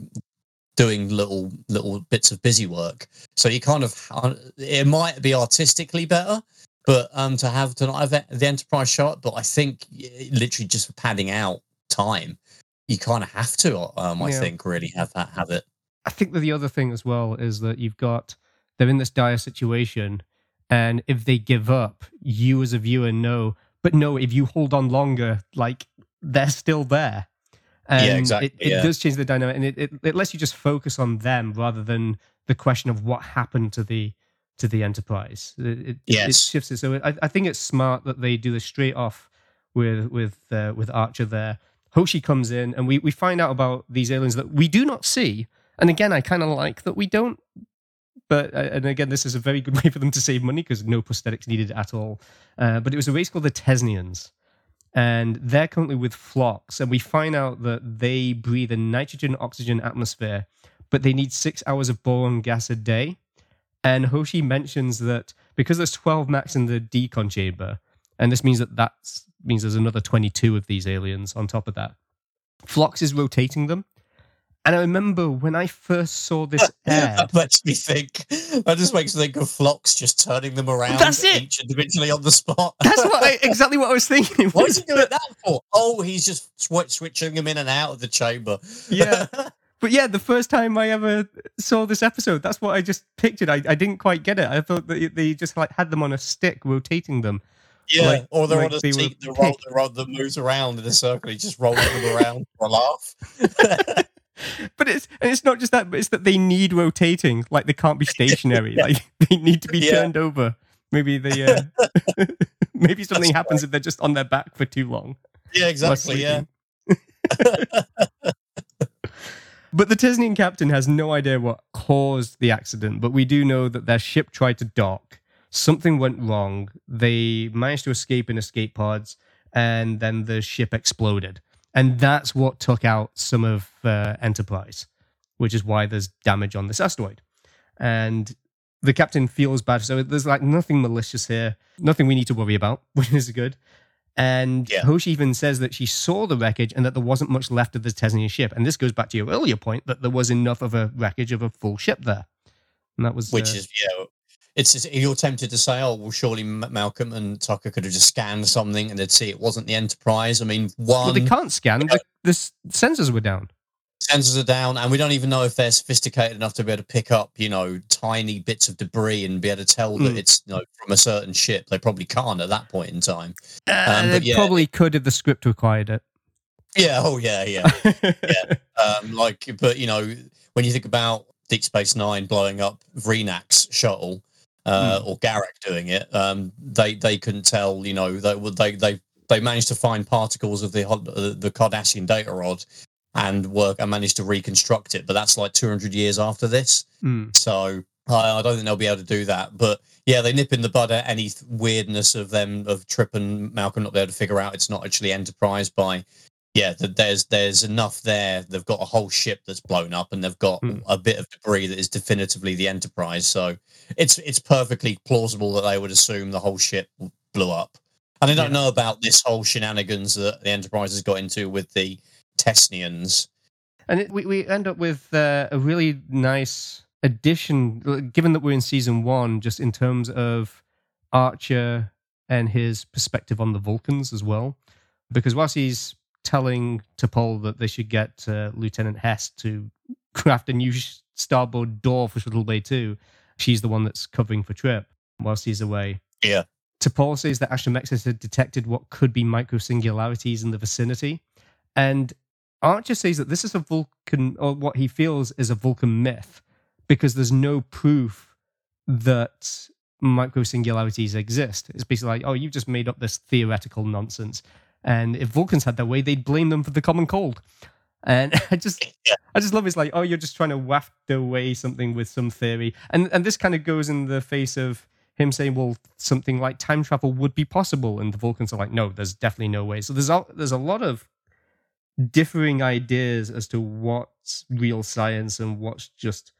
doing little little bits of busy work. So you kind of uh, it might be artistically better, but um to have to not have the Enterprise shot. But I think literally just for padding out time, you kind of have to. Um, I Yeah. think really have that have it. I think that the other thing as well is that you've got they're in this dire situation, and if they give up, you as a viewer know. But no, if you hold on longer, like they're still there. And Yeah, exactly, It, it yeah. does change the dynamic, and it, it, it lets you just focus on them rather than the question of what happened to the to the enterprise. It, it, it Yes. shifts it. So I, I think it's smart that they do this straight off with with uh, with Archer there. Hoshi comes in, and we we find out about these aliens that we do not see. And again, I kind of like that we don't. But uh, and again, this is a very good way for them to save money because no prosthetics needed at all. Uh, but it was a race called the Tesnians, and they're currently with Phlox. and we find out that they breathe a nitrogen oxygen atmosphere, but they need six hours of boron gas a day. And Hoshi mentions that because there's 12 max in the decon chamber, and this means that that means there's another 22 of these aliens on top of that. Phlox is rotating them. And I remember when I first saw this that makes me think. That just makes me think of Phlox just turning them around That's it. each individually on the spot. that's what I, exactly what I was thinking. What is he doing that for? Oh, he's just sw- switching them in and out of the chamber. Yeah. But yeah, the first time I ever saw this episode, that's what I just pictured. I, I didn't quite get it. I thought that they just like had them on a stick, rotating them. yeah. Like- or they're like on a they seat that, roll, picked. that, roll, that moves around in a circle. He's just rolling them around for a laugh. But it's and it's not just that, but it's that they need rotating. Like they can't be stationary. Like they need to be Yeah. turned over. Maybe they uh, maybe something That's happens if they're just on their back for too long. Yeah, exactly. Yeah. But the Tesnian captain has no idea what caused the accident, but we do know that their ship tried to dock. Something went wrong. They managed to escape in escape pods, and then the ship exploded. And that's what took out some of uh, Enterprise, which is why there's damage on this asteroid. And the captain feels bad. So there's like nothing malicious here, nothing we need to worry about, which is good. And Yeah. Hoshi even says that she saw the wreckage and that there wasn't much left of the Tesnian ship. And this goes back to your earlier point that there was enough of a wreckage of a full ship there. And that was Which uh, is, yeah. It's just, you're tempted to say, oh, well, surely Malcolm and Tucker could have just scanned something and they'd see it wasn't the Enterprise. I mean, well, one, they can't scan. The, the sensors were down. sensors are down, and we don't even know if they're sophisticated enough to be able to pick up, you know, tiny bits of debris and be able to tell that Mm. it's you know from a certain ship. They probably can't at that point in time. Uh, but they yeah. probably could if the script required it. Yeah. Oh, yeah. Yeah. um, like, but you know, when you think about Deep Space Nine blowing up Vreenak's shuttle, uh, or Garak doing it, um, they they couldn't tell. You know, they would they they they managed to find particles of the uh, the Cardassian data rod and work and managed to reconstruct it. But that's like 200 years after this. Mm. So I, I don't think they'll be able to do that. But yeah, they nip in the bud at any th- weirdness of them of Trip and Malcolm not be able to figure out it's not actually Enterprise by. Yeah, that there's there's enough there. They've got a whole ship that's blown up, and they've got Hmm. a bit of debris that is definitively the Enterprise. So it's it's perfectly plausible that they would assume the whole ship blew up. And I don't Yeah. know about this whole shenanigans that the Enterprise has got into with the Tesnians. And it, we, we end up with uh, a really nice addition, given that we're in season one, just in terms of Archer and his perspective on the Vulcans as well. Because whilst he's telling T'Pol that they should get uh, Lieutenant Hess to craft a new sh- starboard door for Shuttle Bay 2, she's the one that's covering for Trip whilst he's away. Yeah. T'Pol says that astrometrics had detected what could be micro singularities in the vicinity. And Archer says that this is a Vulcan, or what he feels is a Vulcan myth, because there's no proof that micro singularities exist. It's basically like, oh, you've just made up this theoretical nonsense. And if Vulcans had their way, they'd blame them for the common cold. And I just, I just love it's like, oh, you're just trying to waft away something with some theory, and and this kind of goes in the face of him saying, well, something like time travel would be possible, and the Vulcans are like, no, there's definitely no way. So there's a, there's a lot of differing ideas as to what's real science and what's just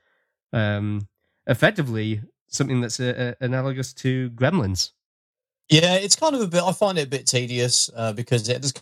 um, effectively something that's uh analogous to Gremlins. Yeah, it's kind of a bit. I find it a bit tedious uh, because it does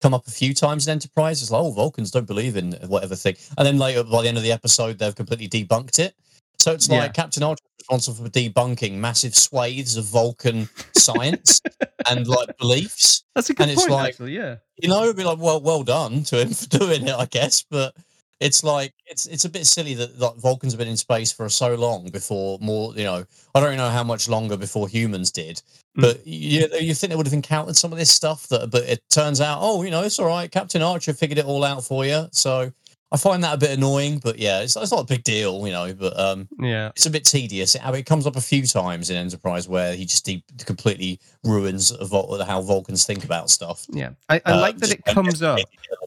come up a few times in Enterprise. It's like, oh, Vulcans don't believe in whatever thing, and then later by the end of the episode, they've completely debunked it. So it's like Yeah. Captain Archer responsible for debunking massive swathes of Vulcan science and like beliefs. That's a good And it's point, like- actually. Yeah. You know, it'd be like, well, well done to him for doing it, I guess. But it's like it's it's a bit silly that like Vulcans have been in space for so long before more. You know, I don't know how much longer before humans did, Mm. but you you think they would have encountered some of this stuff that, but it turns out, oh, you know, it's all right. Captain Archer figured it all out for you. So I find that a bit annoying, but yeah, it's, it's not a big deal, you know. But um, Yeah. it's a bit tedious. It, it comes up a few times in Enterprise where he just de- completely ruins Vul- how Vulcans think about stuff. Yeah. I, I Uh, like that it comes up.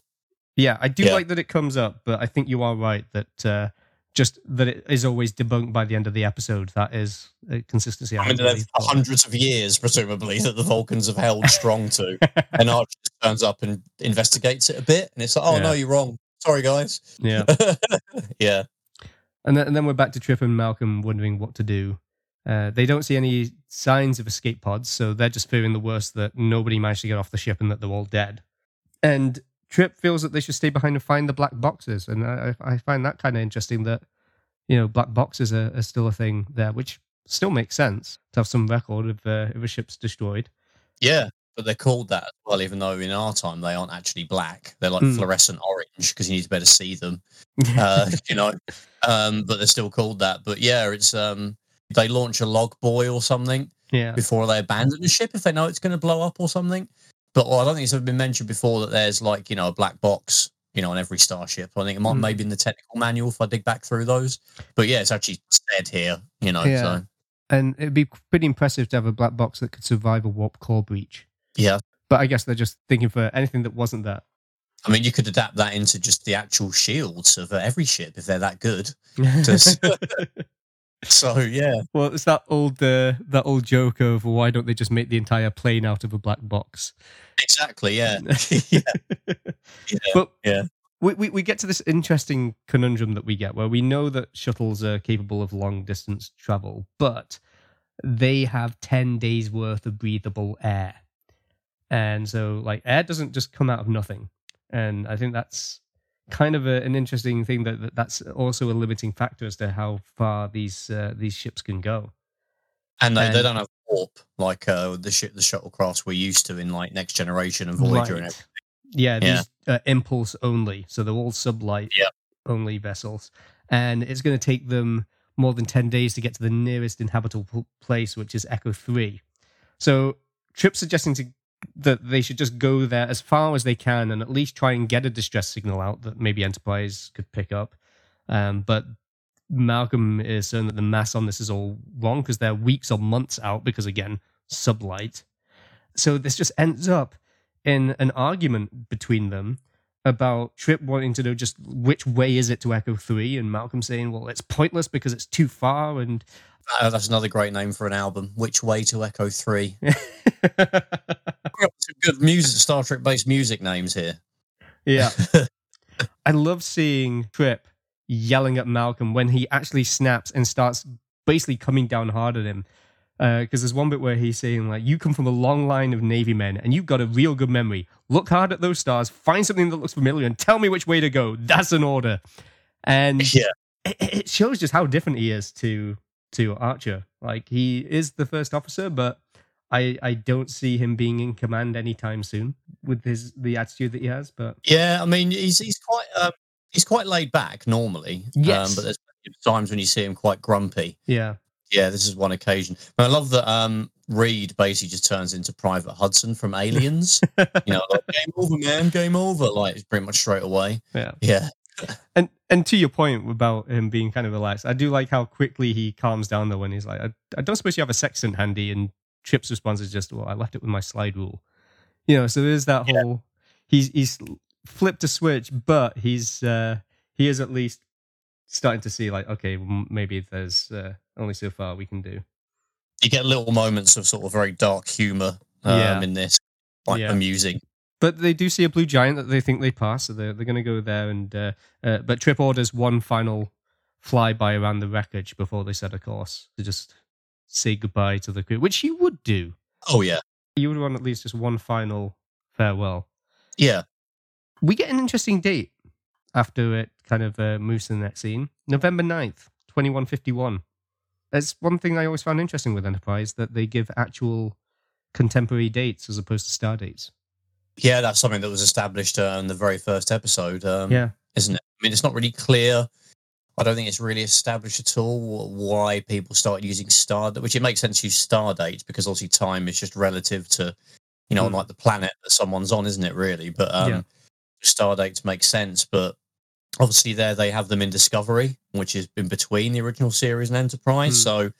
Yeah, I do Yeah. like that it comes up, but I think you are right that uh, just that it is always debunked by the end of the episode. That is a consistency. I, I mean, really hundreds of years, presumably, that the Vulcans have held strong to. and Archer just turns up and investigates it a bit. And it's like, oh, Yeah. no, you're wrong. Sorry, guys. yeah. yeah. And then, and then we're back to Trip and Malcolm wondering what to do. Uh, they don't see any signs of escape pods, so they're just fearing the worst that nobody managed to get off the ship and that they're all dead. And Trip feels that they should stay behind and find the black boxes. And I, I find that kind of interesting that, you know, black boxes are, are still a thing there, which still makes sense to have some record of uh, if a ship's destroyed. Yeah. But they're called that as well, even though in our time they aren't actually black. They're like Hmm. fluorescent orange because you need to better see them. uh, you know, um, but they're still called that. But yeah, it's um, they launch a log buoy or something yeah. before they abandon the ship if they know it's going to blow up or something. But well, I don't think it's ever been mentioned before that there's like you know a black box you know on every starship. I think it might Hmm. maybe in the technical manual if I dig back through those. But yeah, it's actually said here. You know, Yeah. so And it'd be pretty impressive to have a black box that could survive a warp core breach. yeah. But I guess they're just thinking for anything that wasn't that. I mean, you could adapt that into just the actual shields of every ship if they're that good. Just- So yeah, well, it's that old uh, that old joke of why don't they just make the entire plane out of a black box? exactly. Yeah, yeah. Yeah, But yeah. we, we we get to this interesting conundrum that we get where we know that shuttles are capable of long distance travel, but they have ten days worth of breathable air, and so like air doesn't just come out of nothing, and I think that's kind of a, an interesting thing that, that that's also a limiting factor as to how far these uh, these ships can go. And they, they don't have warp like uh, the ship, the shuttlecrafts we're used to in like Next Generation and Voyager. And everything. Yeah, Yeah. these uh, impulse only, so they're all sublight Yeah. only vessels, and it's going to take them more than ten days to get to the nearest inhabitable place, which is Echo Three. So Trip's suggesting to that they should just go there as far as they can and at least try and get a distress signal out that maybe Enterprise could pick up. Um, but Malcolm is saying that the mass on this is all wrong because they're weeks or months out because again, sublight. So this just ends up in an argument between them about Trip wanting to know just which way is it to Echo 3 and Malcolm saying, well, it's pointless because it's too far and Uh, that's another great name for an album. Which way to Echo Three? Good music, Star Trek based music names here. yeah. I love seeing Trip yelling at Malcolm when he actually snaps and starts basically coming down hard at him. Uh, because there's one bit where he's saying, like, you come from a long line of Navy men and you've got a real good memory. Look hard at those stars, find something that looks familiar, and tell me which way to go. That's an order. And Yeah, it, it shows just how different he is to to Archer. Like he is the first officer, but I I don't see him being in command anytime soon with his the attitude that he has. But yeah. I mean, he's he's quite um, he's quite laid back normally. Yes. um, but there's times when you see him quite grumpy. yeah, Yeah, this is one occasion. And I love that um, Reed basically just turns into Private Hudson from Aliens. you know, like game over, man, game over. Like pretty much straight away. yeah. Yeah, And and to your point about him being kind of relaxed, I do like how quickly he calms down though when he's like, I, I don't suppose you have a sextant handy, and Chip's response is just, well, I left it with my slide rule. You know, so there's that Yeah. whole he's he's flipped a switch, but he's uh he is at least starting to see like, okay, maybe there's uh, only so far we can do. you get little moments of sort of very dark humor um, Yeah. in this, quite Yeah. amusing. But they do see a blue giant that they think they pass, so they're, they're going to go there. And uh, uh, but Trip orders one final flyby around the wreckage before they set a course to just say goodbye to the crew, which you would do. Oh yeah, You would want at least just one final farewell. yeah. We get an interesting date after it kind of uh, moves to the next scene, November 9th, twenty one fifty one. That's one thing I always found interesting with Enterprise that they give actual contemporary dates as opposed to star dates. Yeah, that's something that was established uh, in the very first episode, um, yeah. isn't it? I mean, it's not really clear. I don't think it's really established at all why people started using star, which it makes sense to use star dates because obviously time is just relative to, you know, Hmm. like the planet that someone's on, isn't it? Really, but um, Yeah. star dates make sense. But obviously, there they have them in Discovery, which is in between the original series and Enterprise. Hmm. So,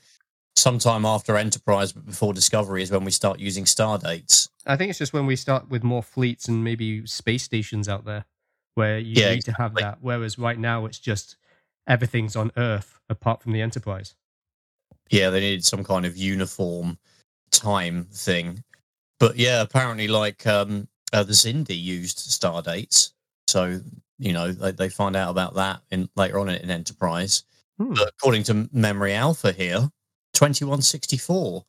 sometime after Enterprise, but before Discovery, is when we start using star dates. I think it's just when we start with more fleets and maybe space stations out there where you Yeah, need to have that. Whereas right now it's just everything's on Earth apart from the Enterprise. yeah, they needed some kind of uniform time thing. But yeah, apparently, like um, uh, the Xindi used star dates, so you know they, they find out about that in later on in, Enterprise. Hmm. But according to Memory Alpha here, twenty one sixty four,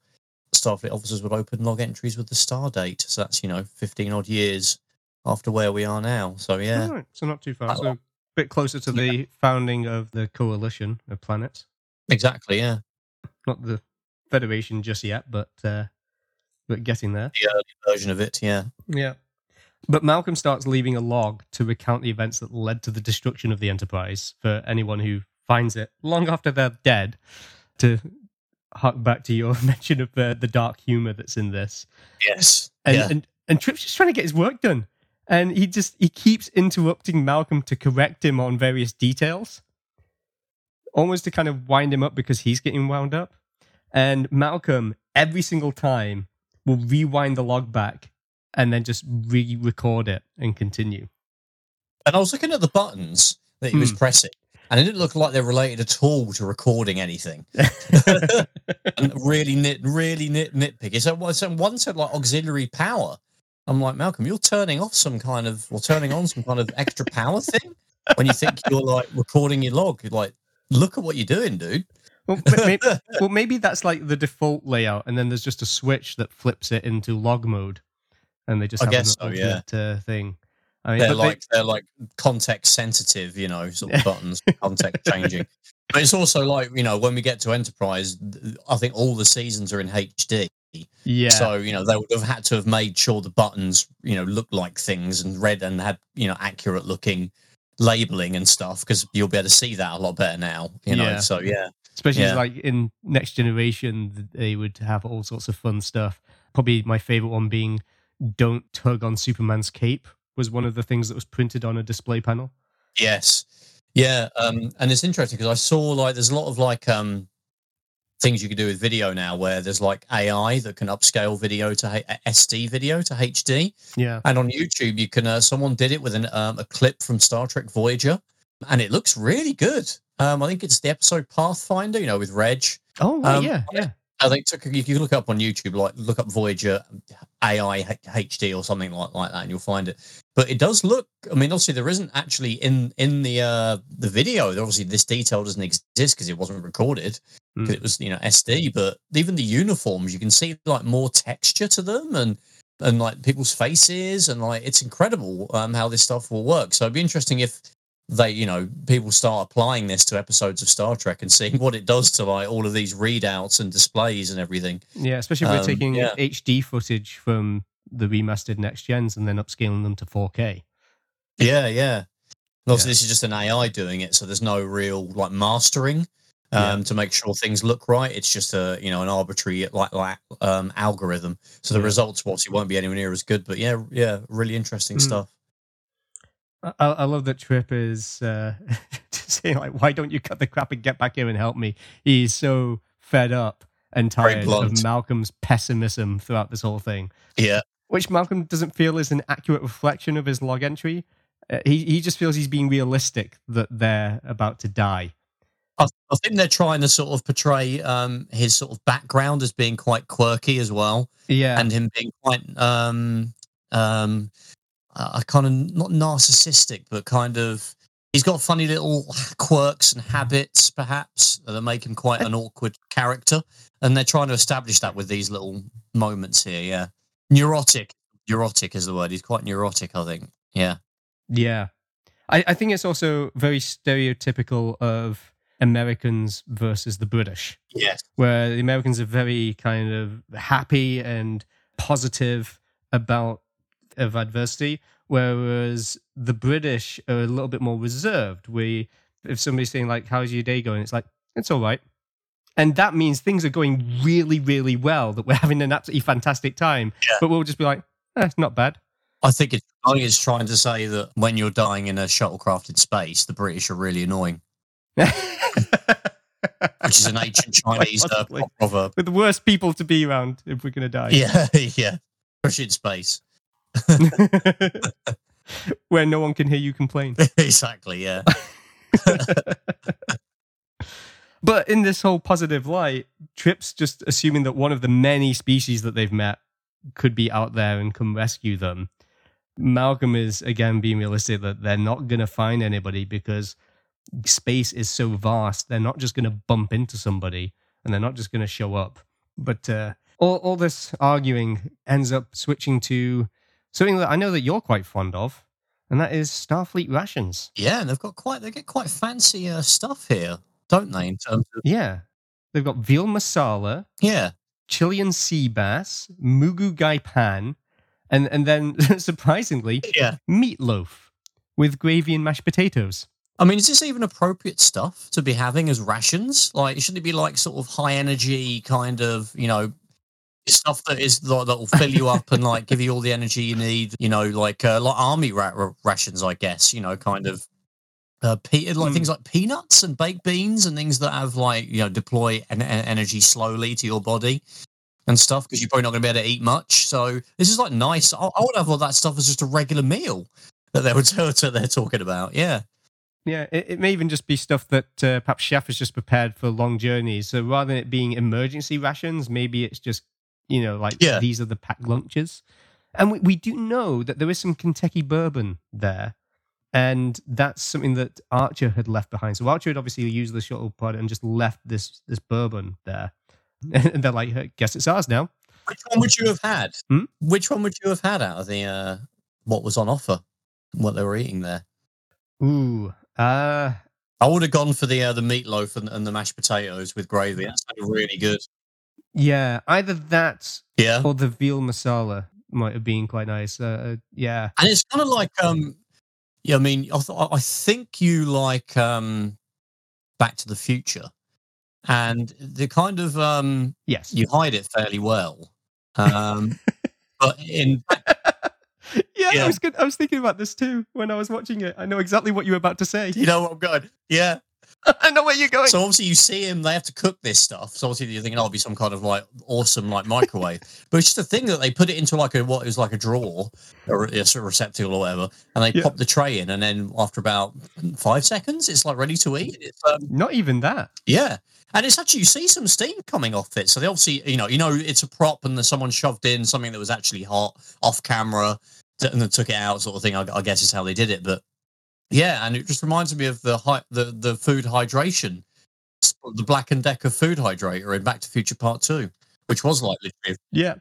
Starfleet officers would open log entries with the star date. So that's you know fifteen odd years after where we are now. So yeah, Alright, so not too far. So bit closer to the founding of the coalition of planets. exactly. Yeah, Not the Federation just yet, but uh, but getting there. the early version of it. Yeah. Yeah. But Malcolm starts leaving a log to recount the events that led to the destruction of the Enterprise for anyone who finds it long after they're dead. To hark back to your mention of uh, the dark humor that's in this, Yes. and, yeah. and and Trip's just trying to get his work done, and he just he keeps interrupting Malcolm to correct him on various details, almost to kind of wind him up because he's getting wound up. And Malcolm every single time will rewind the log back and then just re-record it and continue. And I was looking at the buttons that he was Hmm. pressing, and it didn't look like they're related at all to recording anything. and really nit, really nit, nitpicky. So, so one said like auxiliary power. I'm like Malcolm, you're turning off some kind of, or turning on some kind of extra power thing when you think you're like recording your log. You're like, look at what you're doing, dude. Well, maybe, well, maybe that's like the default layout, and then there's just a switch that flips it into log mode, and they just I have guess an so, yeah. uh, thing. I mean, they're but they- like they're like context sensitive, you know, sort of buttons, context changing. But it's also like you know when we get to Enterprise, I think all the seasons are in HD. Yeah, So you know they would have had to have made sure the buttons you know looked like things and read and had you know accurate looking labeling and stuff because you'll be able to see that a lot better now. You know, Yeah. so yeah, especially yeah. like in Next Generation, they would have all sorts of fun stuff. Probably my favorite one being "Don't tug on Superman's cape" was one of the things that was printed on a display panel. yes, yeah. Um, and it's interesting because I saw like there's a lot of like um things you can do with video now where there's like AI that can upscale video to H- SD video to HD. Yeah, And on YouTube, you can. Uh, someone did it with an, um, a clip from Star Trek Voyager, and it looks really good. Um, I think it's the episode Pathfinder, you know, with Reg. Oh, Um, yeah, yeah. I think took, you can look up on YouTube, like look up Voyager AI HD or something like, like that, and you'll find it. But it does look. I mean, obviously there isn't actually in in the uh, the video. Obviously, this detail doesn't exist because it wasn't recorded. Mm. It was you know SD, but even the uniforms, you can see like more texture to them and and like people's faces and like it's incredible um, how this stuff will work. So it'd be interesting if they you know people start applying this to episodes of Star Trek and seeing what it does to like all of these readouts and displays and everything. Yeah, especially if we're Um, taking yeah. HD footage from the remastered next gens and then upscaling them to 4K. Yeah, yeah. And also, Yeah. this is just an AI doing it, so there's no real like mastering um, Yeah. to make sure things look right. It's just a you know an arbitrary like like um, algorithm. So the results obviously won't be anywhere near as good. But yeah, yeah, really interesting Mm. stuff. I, I love that Trip is uh, saying like, "Why don't you cut the crap and get back here and help me?" He's so fed up and tired of Malcolm's pessimism throughout this whole thing, Yeah, which Malcolm doesn't feel is an accurate reflection of his log entry. Uh, he he just feels he's being realistic that they're about to die. I, I think they're trying to sort of portray um, his sort of background as being quite quirky as well, Yeah, and him being quite um, um, uh, kind of not narcissistic, but kind of he's got funny little quirks and habits, perhaps that make him quite an awkward character. And they're trying to establish that with these little moments here. Yeah, neurotic. Neurotic is the word. He's quite neurotic, I think. Yeah, yeah. I, I think it's also very stereotypical of Americans versus the British. yes, where the Americans are very kind of happy and positive about of adversity, whereas the British are a little bit more reserved. We, if somebody's saying like, "How's your day going?" It's like it's all right, and that means things are going really, really well. That we're having an absolutely fantastic time. Yeah. But we'll just be like, eh, "It's not bad." I think it's, I think it's trying to say that when you're dying in a shuttlecraft in space, the British are really annoying, which is an ancient Chinese uh, proverb. We're the worst people to be around if we're going to die. Yeah, yeah. Especially in space. Where no one can hear you complain. exactly, yeah. But in this whole positive light, Trip's just assuming that one of the many species that they've met could be out there and come rescue them. Malcolm is again being realistic that they're not going to find anybody because space is so vast. They're not just going to bump into somebody and they're not just going to show up. But uh, all, all this arguing ends up switching to something that I know that you're quite fond of, and that is Starfleet rations. Yeah, and they've got quite they get quite fancy uh, stuff here, don't they? In terms of Yeah. They've got veal masala, yeah, Chilean sea bass, moo goo gai pan, and, and then surprisingly, yeah. meatloaf with gravy and mashed potatoes. I mean, is this even appropriate stuff to be having as rations? Like, shouldn't it be like sort of high energy kind of, you know, stuff that is like, that will fill you up and like give you all the energy you need? You know, like uh, like army ra- ra- rations, I guess. You know, kind of. Uh, pe- like Hmm. things like peanuts and baked beans and things that have like you know deploy en- en- energy slowly to your body and stuff because you're probably not going to be able to eat much. So this is like nice. I, I would have all that stuff as just a regular meal that they were that they're talking about. Yeah. Yeah, it, it may even just be stuff that uh, perhaps chef has just prepared for long journeys. So rather than it being emergency rations, maybe it's just, you know, like Yeah. these are the packed lunches. And we, we do know that there is some Kentucky bourbon there. And that's something that Archer had left behind. So Archer had obviously used the shuttle pod and just left this this bourbon there. And they're like, "Hey, guess it's ours now. Which one would you have had? Hmm? Which one would you have had out of the uh, what was on offer? What they were eating there? Ooh. Uh, I would have gone for the uh, the meatloaf and, and the mashed potatoes with gravy. That sounded really good. Yeah, either that Yeah, or the veal masala might have been quite nice. Uh, uh, yeah. and it's kind of like um, yeah. I mean, I, th- I think you like um, Back to the Future, and the kind of um, Yes. you hide it fairly well. Um, but in yeah, Yeah. I was good. I was thinking about this too when I was watching it. I know exactly what you were about to say. you know what I'm going, yeah. I know where you're going. So obviously you see him, they have to cook this stuff. So obviously you're thinking, oh, it'll be some kind of like awesome like microwave. but it's just a thing that they put it into like a what is like a drawer or a sort of receptacle or whatever, and they Yeah. pop the tray in, and then after about five seconds, it's like ready to eat. It's, um, Not even that. yeah. And it's actually you see some steam coming off it. So they obviously, you know, you know it's a prop and there's someone shoved in something that was actually hot off camera and then took it out, sort of thing. I, I guess is how they did it. But yeah, and it just reminds me of the hy- the the food hydration, the Black and Decker food hydrator in Back to the Future Part Two, which was like literally, Yeah.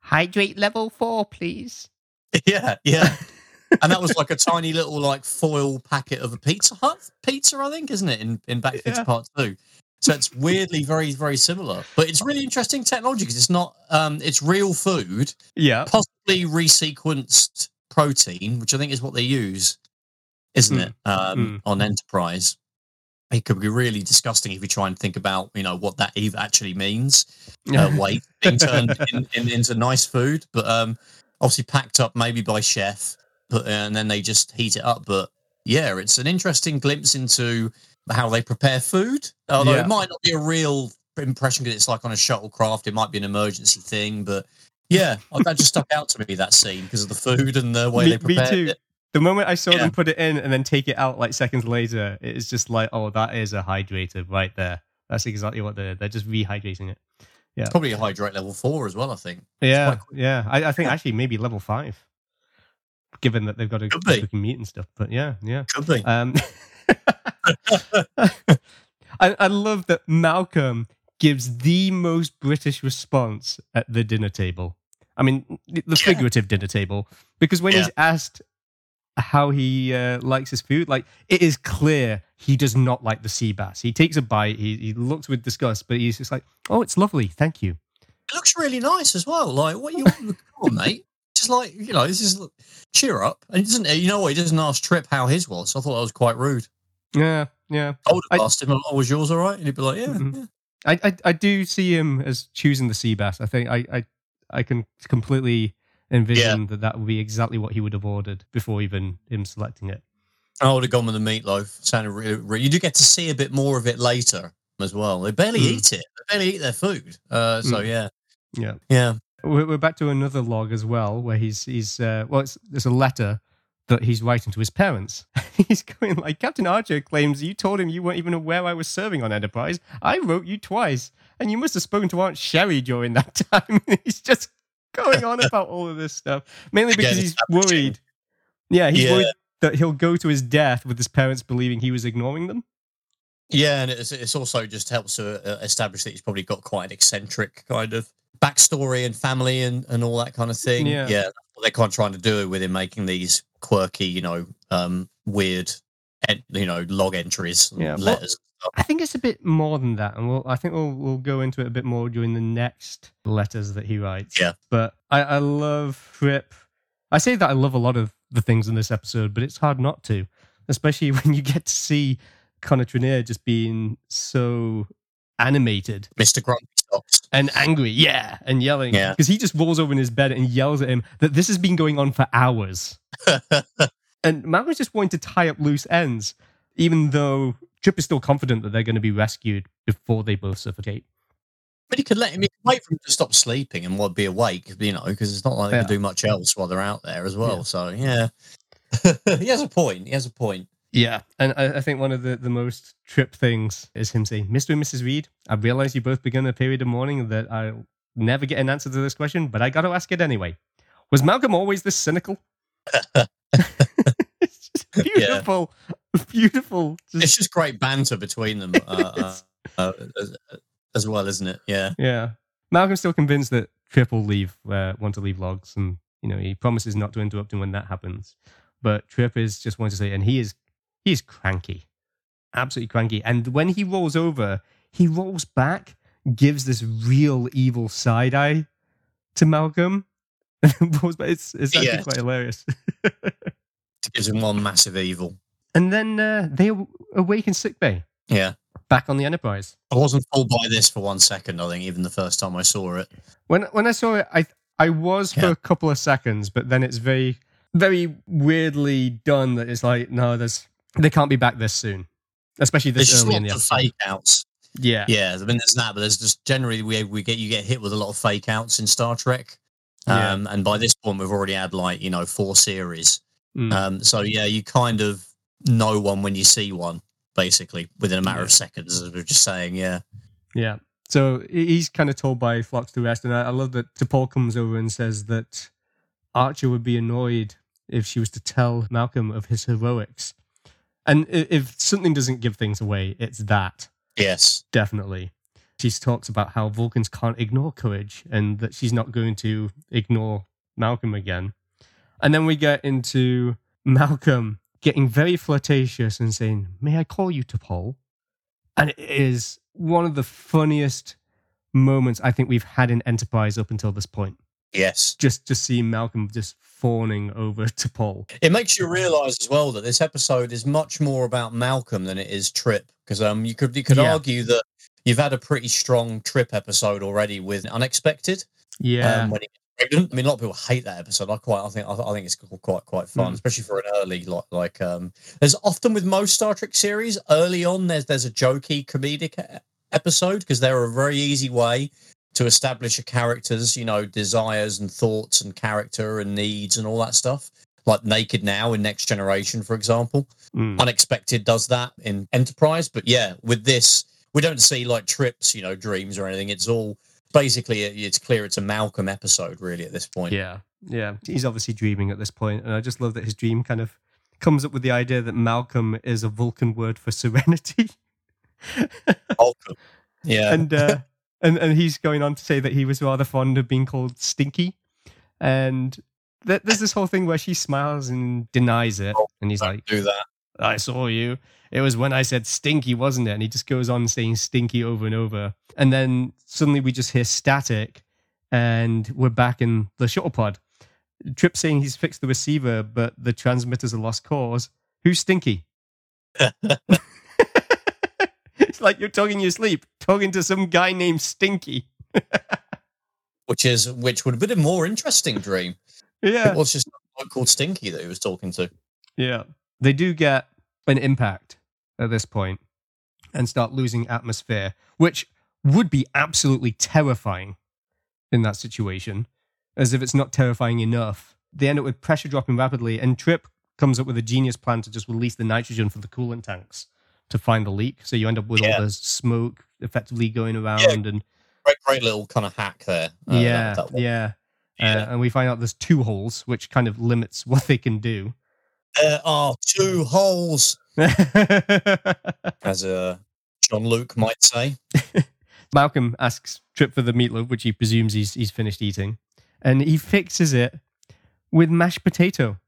Hydrate level four, please. yeah, yeah. and that was like a tiny little like foil packet of a Pizza Hut pizza, I think, isn't it? In in Back to the Future Yeah. Part Two. So it's weirdly very very similar, but it's really interesting technology because it's not um it's real food, Yeah. possibly resequenced protein, which I think is what they use, isn't Mm. it? Um, On Enterprise, it could be really disgusting if you try and think about you know what that even actually means. Uh, weight being turned in, in, into nice food, but um, obviously packed up maybe by chef, but and then they just heat it up. But yeah, it's an interesting glimpse into how they prepare food. Although Yeah. it might not be a real impression because it's like on a shuttlecraft, it might be an emergency thing, but. Yeah, that just stuck out to me that scene because of the food and the way Me- they prepared it. The moment I saw Yeah. them put it in and then take it out like seconds later, it's just like, oh, that is a hydrator right there. That's exactly what they're. They're just rehydrating it. It's probably a hydrate level four as well. I think. Yeah, yeah. I, I think actually maybe level five, given that they've got to keep be. cooking meat and stuff. But yeah, yeah. Could be. Um, I, I love that Malcolm gives the most British response at the dinner table. I mean, the the Yeah. figurative dinner table, because when he's asked how he uh, likes his food, like it is clear he does not like the sea bass. He takes a bite, he, he looks with disgust, but he's just like, "Oh, it's lovely, thank you." It looks really nice as well. Like what you want, come on, mate? Just like you know, this is cheer up, and he doesn't. You know what? He doesn't ask Trip how his was. I thought that was quite rude. Yeah, yeah. I would have asked him, "Oh, was yours all right?" And he'd be like, "Yeah." Mhm. yeah. I, I I do see him as choosing the sea bass. I think I I, I can completely envision that that would be exactly what he would have ordered before even him selecting it. I would have gone with the meatloaf. Sounded really, really. You do get to see a bit more of it later as well. They barely Mm. eat it. They barely eat their food. Uh, so Mm. yeah, Yeah. yeah. We're, we're back to another log as well, where he's he's uh, well, it's, it's a letter that he's writing to his parents. he's going like Captain Archer claims you told him you weren't even aware I was serving on Enterprise. I wrote you twice, and you must have spoken to Aunt Sherry during that time. he's just going on about all of this stuff, mainly Again, because he's worried. Yeah, he's Yeah. worried that he'll go to his death with his parents believing he was ignoring them. Yeah, and it's, it's also just helps to uh, establish that he's probably got quite an eccentric kind of backstory and family and, and all that kind of thing. Yeah. what they're kind of trying to do it with him making these quirky, you know, um, weird, en- you know, log entries, Yeah, letters. I think it's a bit more than that, and we'll, I think we'll we'll go into it a bit more during the next letters that he writes. Yeah. but I, I love Trip. I say that I love a lot of the things in this episode, but it's hard not to, especially when you get to see Connor Trinneer just being so animated Mr. Grumpy Socks. and angry, yeah, and yelling, Yeah. because he just rolls over in his bed and yells at him that this has been going on for hours. And Malcolm's just wanting to tie up loose ends, even though Trip is still confident that they're going to be rescued before they both suffocate. But he could let him, mm. he could wait for him to stop sleeping and what be awake, you know, because it's not like they Yeah. can do much else while they're out there as well. Yeah. So, yeah. he has a point. He has a point. Yeah. And I, I think one of the, the most Trip things is him saying, Mr. and Mrs. Reed, I realize you both began a period of mourning that I'll never get an answer to this question, but I got to ask it anyway. Was Malcolm always this cynical? it's just beautiful. Just- It's just great banter between them uh, uh, uh, as, as well, isn't it? Yeah. Yeah. Malcolm's still convinced that Trip will leave, uh, want to leave logs, and you know he promises not to interrupt him when that happens. But Trip is just wanting to say, and he is he is cranky, absolutely cranky. And when he rolls over, he rolls back, gives this real evil side eye to Malcolm. It's it's actually Yes. quite hilarious. It gives him one massive evil. And then uh, they aw- awake in sickbay, Yeah. back on the Enterprise. I wasn't fooled by this for one second, I think, even the first time I saw it. When when I saw it, I I was for Yeah. a couple of seconds, but then it's very very weirdly done. That it's like no, there's they can't be back this soon, especially There's this just early in the episode. fake outs. Yeah, Yeah, I mean, there's that, but there's just generally we we get you get hit with a lot of fake outs in Star Trek. Yeah. Um, and by this point, we've already had like you know four series. Mm. Um, so yeah, you kind of know one when you see one, basically within a matter of seconds, as we we're just saying. Yeah, yeah. So he's kind of told by Phlox to rest, and I, I love that T'Pol comes over and says that Archer would be annoyed if she was to tell Malcolm of his heroics, and if something doesn't give things away, it's that. yes, definitely. She talks about how Vulcans can't ignore courage and that she's not going to ignore Malcolm again. And then we get into Malcolm getting very flirtatious and saying, May I call you T'Pol? And it is one of the funniest moments I think we've had in Enterprise up until this point. yes. Just to see Malcolm just fawning over T'Pol. It makes you realise as well that this episode is much more about Malcolm than it is Trip, because um, you could you could Yeah. argue that you've had a pretty strong Trip episode already with Unexpected. Yeah. um, when he pregnant. I mean, a lot of people hate that episode. I quite, I think, I, I think it's quite, quite fun, Mm. especially for an early like, like. Um, there's often with most Star Trek series early on. There's there's a jokey comedic episode because they're a very easy way to establish a character's, you know, desires and thoughts and character and needs and all that stuff. Like Naked Now in Next Generation, for example. Mm. Unexpected does that in Enterprise, but yeah, with this, we don't see like trips, you know, dreams or anything. It's all basically it's clear it's a Malcolm episode really at this point. Yeah, yeah. He's obviously dreaming at this point, and I just love that his dream kind of comes up with the idea that Malcolm is a Vulcan word for serenity, Malcolm. Yeah. and uh, and and he's going on to say that he was rather fond of being called Stinky, and th- there's this whole thing where she smiles and denies it, and he's Don't like, do that. I saw you. It was when I said stinky, wasn't it? And he just goes on saying stinky over and over. And then suddenly we just hear static and we're back in the shuttle pod. Trip saying he's fixed the receiver, but the transmitter's a lost cause. Who's Stinky? it's like you're talking in your sleep, talking to some guy named Stinky. which is which would have been a more interesting dream. Yeah. It was just called Stinky that he was talking to. Yeah. They do get an impact at this point and start losing atmosphere, which would be absolutely terrifying in that situation, as if it's not terrifying enough. They end up with pressure dropping rapidly, and Trip comes up with a genius plan to just release the nitrogen from the coolant tanks to find the leak. So you end up with Yeah. all the smoke effectively going around and Great, great little kind of hack there. uh, yeah, that- that yeah. Yeah. Uh, and we find out there's two holes, which kind of limits what they can do. There are two holes, as uh, Jean-Luc might say. Malcolm asks Trip for the meatloaf, which he presumes he's he's finished eating, and he fixes it with mashed potato.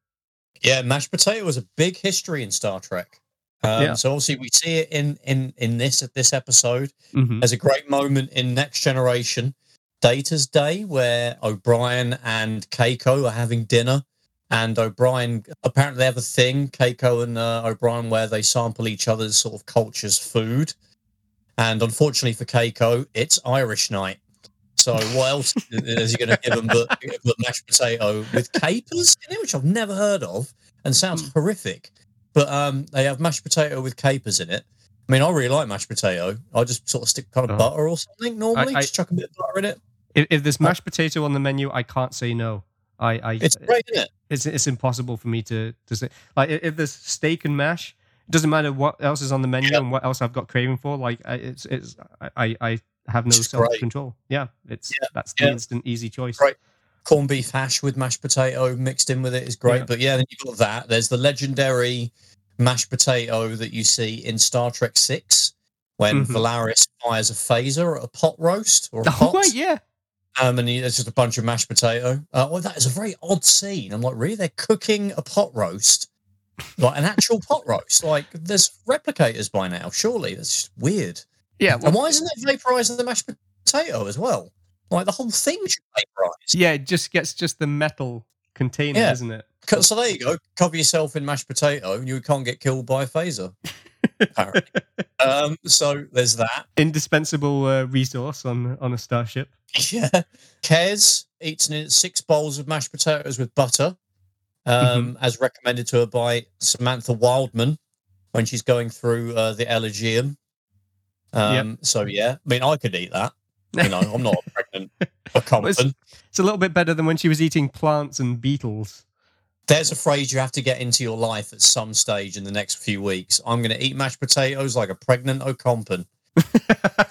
Yeah, mashed potato was a big history in Star Trek. Um, Yeah. So obviously we see it in in in this this episode. Mhm. There's a great moment in Next Generation, Data's Day, where O'Brien and Keiko are having dinner. And O'Brien apparently they have a thing, Keiko and uh, O'Brien, where they sample each other's sort of culture's food. And unfortunately for Keiko, it's Irish night. So what else is he going to give them but, but mashed potato with capers in it, which I've never heard of and sounds horrific. But um, they have mashed potato with capers in it. I mean, I really like mashed potato. I just sort of stick kind of Oh. butter or something normally. I- just chuck a bit of butter in it. If, if there's mashed potato on the menu, I can't say no. I, I It's great, isn't it? it's it's impossible for me to to say like if there's steak and mash it doesn't matter what else is on the menu Yeah. and what else i've got craving for like it's it's i i have no It's great. self-control yeah it's Yeah, that's the yeah. instant easy choice Great. Corned beef hash with mashed potato mixed in with it is great. But yeah, then you've got that. There's the legendary mashed potato that you see in Star Trek Six when Mhm. Valeris fires a phaser at a pot roast or a oh pot. right yeah Um, and there's just a bunch of mashed potato. Uh, well, that is a very odd scene. I'm like, really? They're cooking a pot roast, like an actual pot roast. Like, there's replicators by now. Surely that's just weird. yeah And why isn't it vaporizing the mashed potato as well? Like the whole thing should vaporize. yeah it just gets just the metal container Yeah. isn't it So there you go. Cover yourself in mashed potato, and you can't get killed by a phaser. Um, so there's that. indispensable uh, resource on on a starship Yeah. Kes eats six bowls of mashed potatoes with butter, um, as recommended to her by Samantha Wildman when she's going through uh, the Elogium. Um, So, yeah, I mean, I could eat that. You know, I'm not a pregnant accomplished. it's a little bit better than when she was eating plants and beetles There's a phrase you have to get into your life at some stage in the next few weeks. I'm going to eat mashed potatoes like a pregnant Ocampan.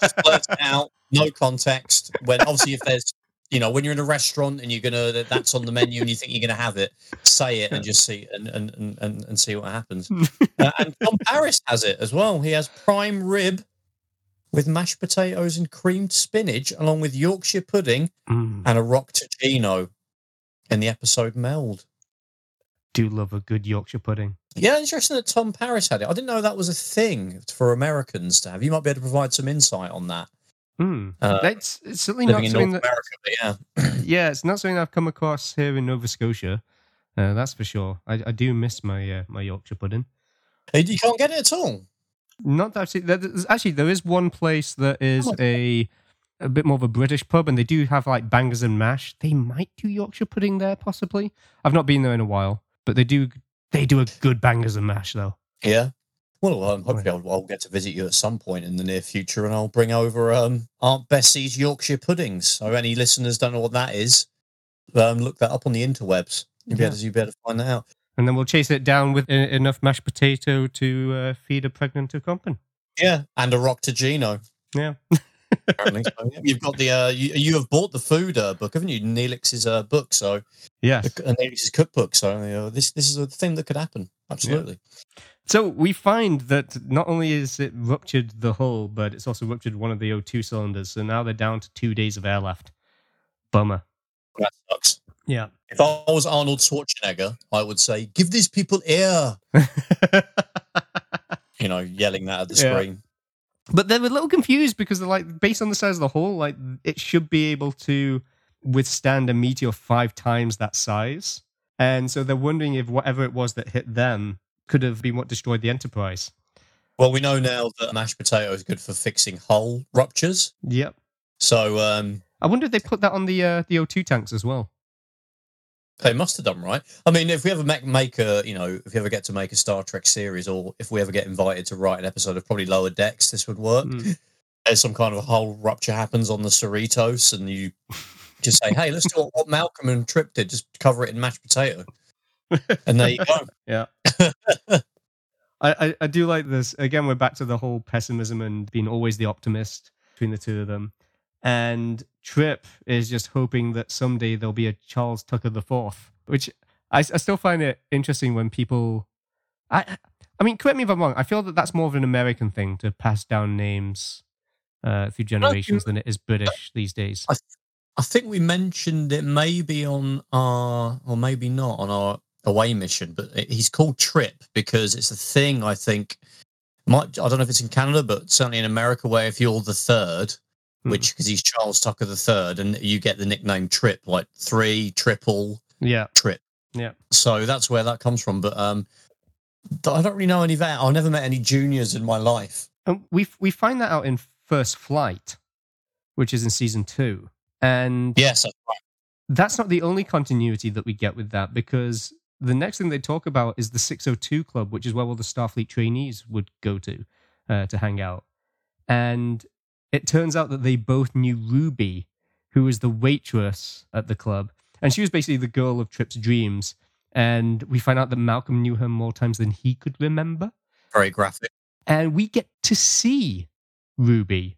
Just out, no context. When obviously, if there's, you know, when you're in a restaurant and you're gonna that- that's on the menu and you think you're gonna have it, say it and just see and and and, and, see what happens. uh, and Tom Paris has it as well. He has prime rib with mashed potatoes and creamed spinach, along with Yorkshire pudding Mm, and a rock Gino in the episode Meld. Do love a good yorkshire pudding Yeah, interesting that Tom Paris had it. I didn't know that was a thing for Americans to have. You might be able to provide some insight on that. Hmm. Uh, That's it's certainly not something that, America, yeah. yeah, it's not something I've come across here in Nova Scotia. Uh, that's for sure. I, I do miss my uh, my Yorkshire pudding. You can't get it at all. Not seen. there's- Actually, there is one place that is Oh. a a bit more of a British pub, and they do have like bangers and mash. They might do Yorkshire pudding there, possibly. I've not been there in a while, but they do. They do a good bangers and mash though. Yeah. Well, um, hopefully I'll, I'll get to visit you at some point in the near future, and I'll bring over um, Aunt Bessie's Yorkshire puddings. So any listeners don't know what that is, um, look that up on the interwebs. You'll be, Yeah. able to, you'll be able to find that out. And then we'll chase it down with e- enough mashed potato to uh, feed a pregnant Ocampan. Yeah, and a rock to Gino. Yeah. Apparently, so, yeah. you've got the uh, you, you have bought the food uh, book, haven't you? Neelix's uh, book, so yeah, the, uh, Neelix's cookbook. So uh, this this is a thing that could happen. Absolutely. So we find that not only is it ruptured the hull, but it's also ruptured one of the O2 cylinders. So now they're down to two days of air left. Bummer. That sucks. Yeah. If I was Arnold Schwarzenegger, I would say, "Give these people air." You know, yelling that at the Yeah. screen. But they're a little confused because they're like, based on the size of the hull, like it should be able to withstand a meteor five times that size. And so they're wondering if whatever it was that hit them could have been what destroyed the Enterprise. Well, we know now that mashed potato is good for fixing hull ruptures. Yep. So um, I wonder if they put that on the uh, the O2 tanks as well. They must have done right. I mean, if we ever make, make a, you know, if we ever get to make a Star Trek series, or if we ever get invited to write an episode of probably Lower Decks, this would work. Mm. There's some kind of hull rupture happens on the Cerritos, and you just say, "Hey, let's do what, Malcolm and Trip did. Just cover it in mashed potato." And there you go. Yeah. I, I, I do like this. Again, we're back to the whole pessimism and being always the optimist between the two of them. And Trip is just hoping that someday there'll be a Charles Tucker the Fourth, which I, I still find it interesting when people. I I mean, correct me if I'm wrong. I feel that that's more of an American thing to pass down names uh, through generations than it is British these days. I, I think we mentioned it maybe on our, or maybe not on our away mission, but it- he's called Trip because it's a thing. I think might I don't know if it's in Canada, but certainly in America, where if you're the third, Hmm. which because he's Charles Tucker the third, and you get the nickname Trip, like three, triple, Yeah. Trip. Yeah. So that's where that comes from. But um, I don't really know any of that. I've never met any juniors in my life. And we we find that out in First Flight, which is in season two. And Yes, that's right. that's not the only continuity that we get with that because the next thing they talk about is the 602 club which is where all the starfleet trainees would go to uh, to hang out and it turns out that they both knew ruby who was the waitress at the club and she was basically the girl of trip's dreams and we find out that malcolm knew her more times than he could remember Very graphic. and we get to see ruby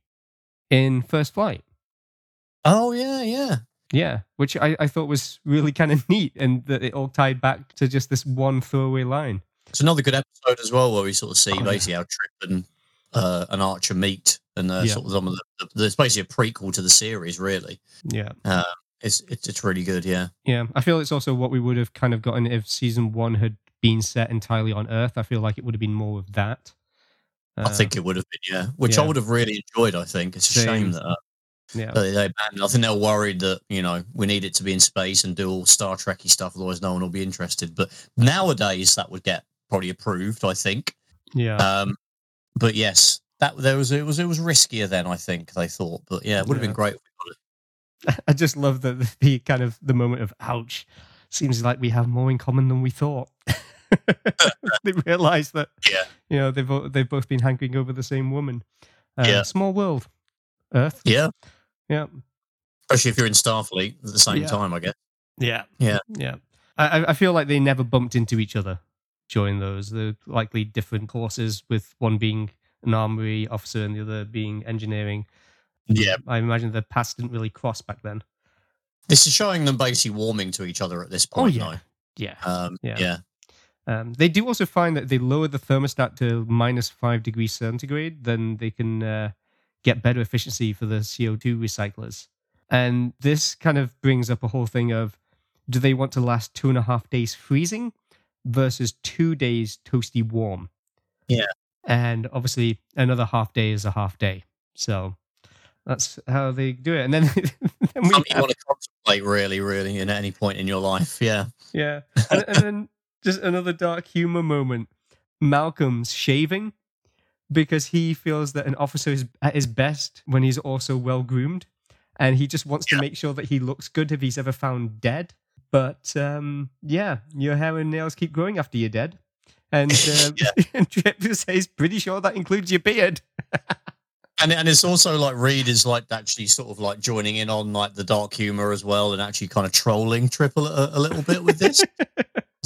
in first flight Oh yeah, yeah. yeah, which I, I thought was really kind of neat, and that it all tied back to just this one throwaway line. It's another good episode as well, where we sort of see Oh, yeah. basically how Trip and uh, and Archer meet, and uh, Yeah. sort of some of the, the. It's basically a prequel to the series, really. Yeah, It's it's it's really good, yeah. yeah. I feel it's also what we would have kind of gotten if season one had been set entirely on Earth. I feel like it would have been more of that. I Uh, think it would have been, yeah, which I would have really enjoyed. I think it's a Same. shame that uh, yeah, they, they banned. I think they're worried that you know we need it to be in space and do all Star Trekky stuff, otherwise no one will be interested. But nowadays that would get probably approved, I think. yeah, Um, but yes, that there was it was it was riskier then. I think they thought, but yeah, it would have Yeah. been great. If we got it. I just love the the kind of the moment of ouch. Seems like we have more in common than we thought. they realize that Yeah. you know they've they've both been hankering over the same woman. Uh, Yeah. small world, Earth. Yeah, Yeah, especially if you're in Starfleet at the same Yeah. time, I guess. Yeah. Yeah. Yeah. I, I- I feel like they never bumped into each other during those. They're likely different courses, with one being an armory officer and the other being engineering. Yeah, I imagine the paths didn't really cross back then. this is showing them basically warming to each other at this point. yeah. Yeah. Um, Yeah. yeah. Um, they do also find that they lower the thermostat to minus five degrees centigrade, then they can uh, get better efficiency for the CO2 recyclers. And this kind of brings up a whole thing of do they want to last two and a half days freezing versus two days toasty warm? Yeah. And obviously, another half day is a half day. So that's how they do it. And then, then we have- want to contemplate, really, really, at any point in your life. Yeah. yeah. And, and then just another dark humor moment. Malcolm's shaving because he feels that an officer is at his best when he's also well groomed. And he just wants to make sure that he looks good if he's ever found dead. But um, yeah, your hair and nails keep growing after you're dead. And, uh, and says, pretty sure that includes your beard. And and it's also like Reed is like actually sort of like joining in on like the dark humor as well, and actually kind of trolling Triple a, a little bit with this.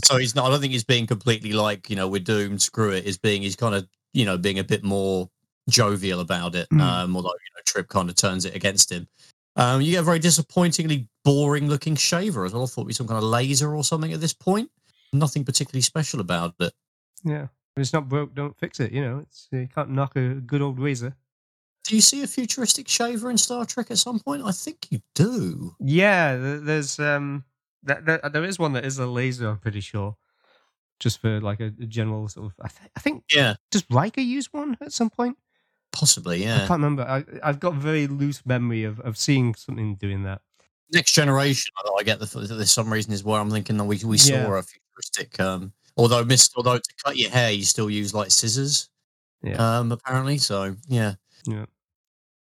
so he's not. I don't think he's being completely like you know we're doomed. Screw it. He's being he's kind of you know being a bit more jovial about it. Mm. Um, although you know Trip kind of turns it against him. Um, you get a very disappointingly boring looking shaver as well. I thought it'd be some kind of laser or something at this point. Nothing particularly special about it. Yeah. If it's not broke, don't fix it. You know, it's, you can't knock a good old razor. Do you see a futuristic shaver in Star Trek at some point? I think you do. Yeah, there's um, that, that, there is one that is a laser. I'm pretty sure, just for like a, general sort of. I, th- I think Yeah, does Riker use one at some point? possibly. Yeah. I can't remember. I, I've got very loose memory of, of seeing something doing that. Next generation, I I get the there's some reason is where I'm thinking that we we saw Yeah. a futuristic. Um, although missed, although to cut your hair, you still use like scissors. Yeah. Um, apparently, so yeah. Yeah.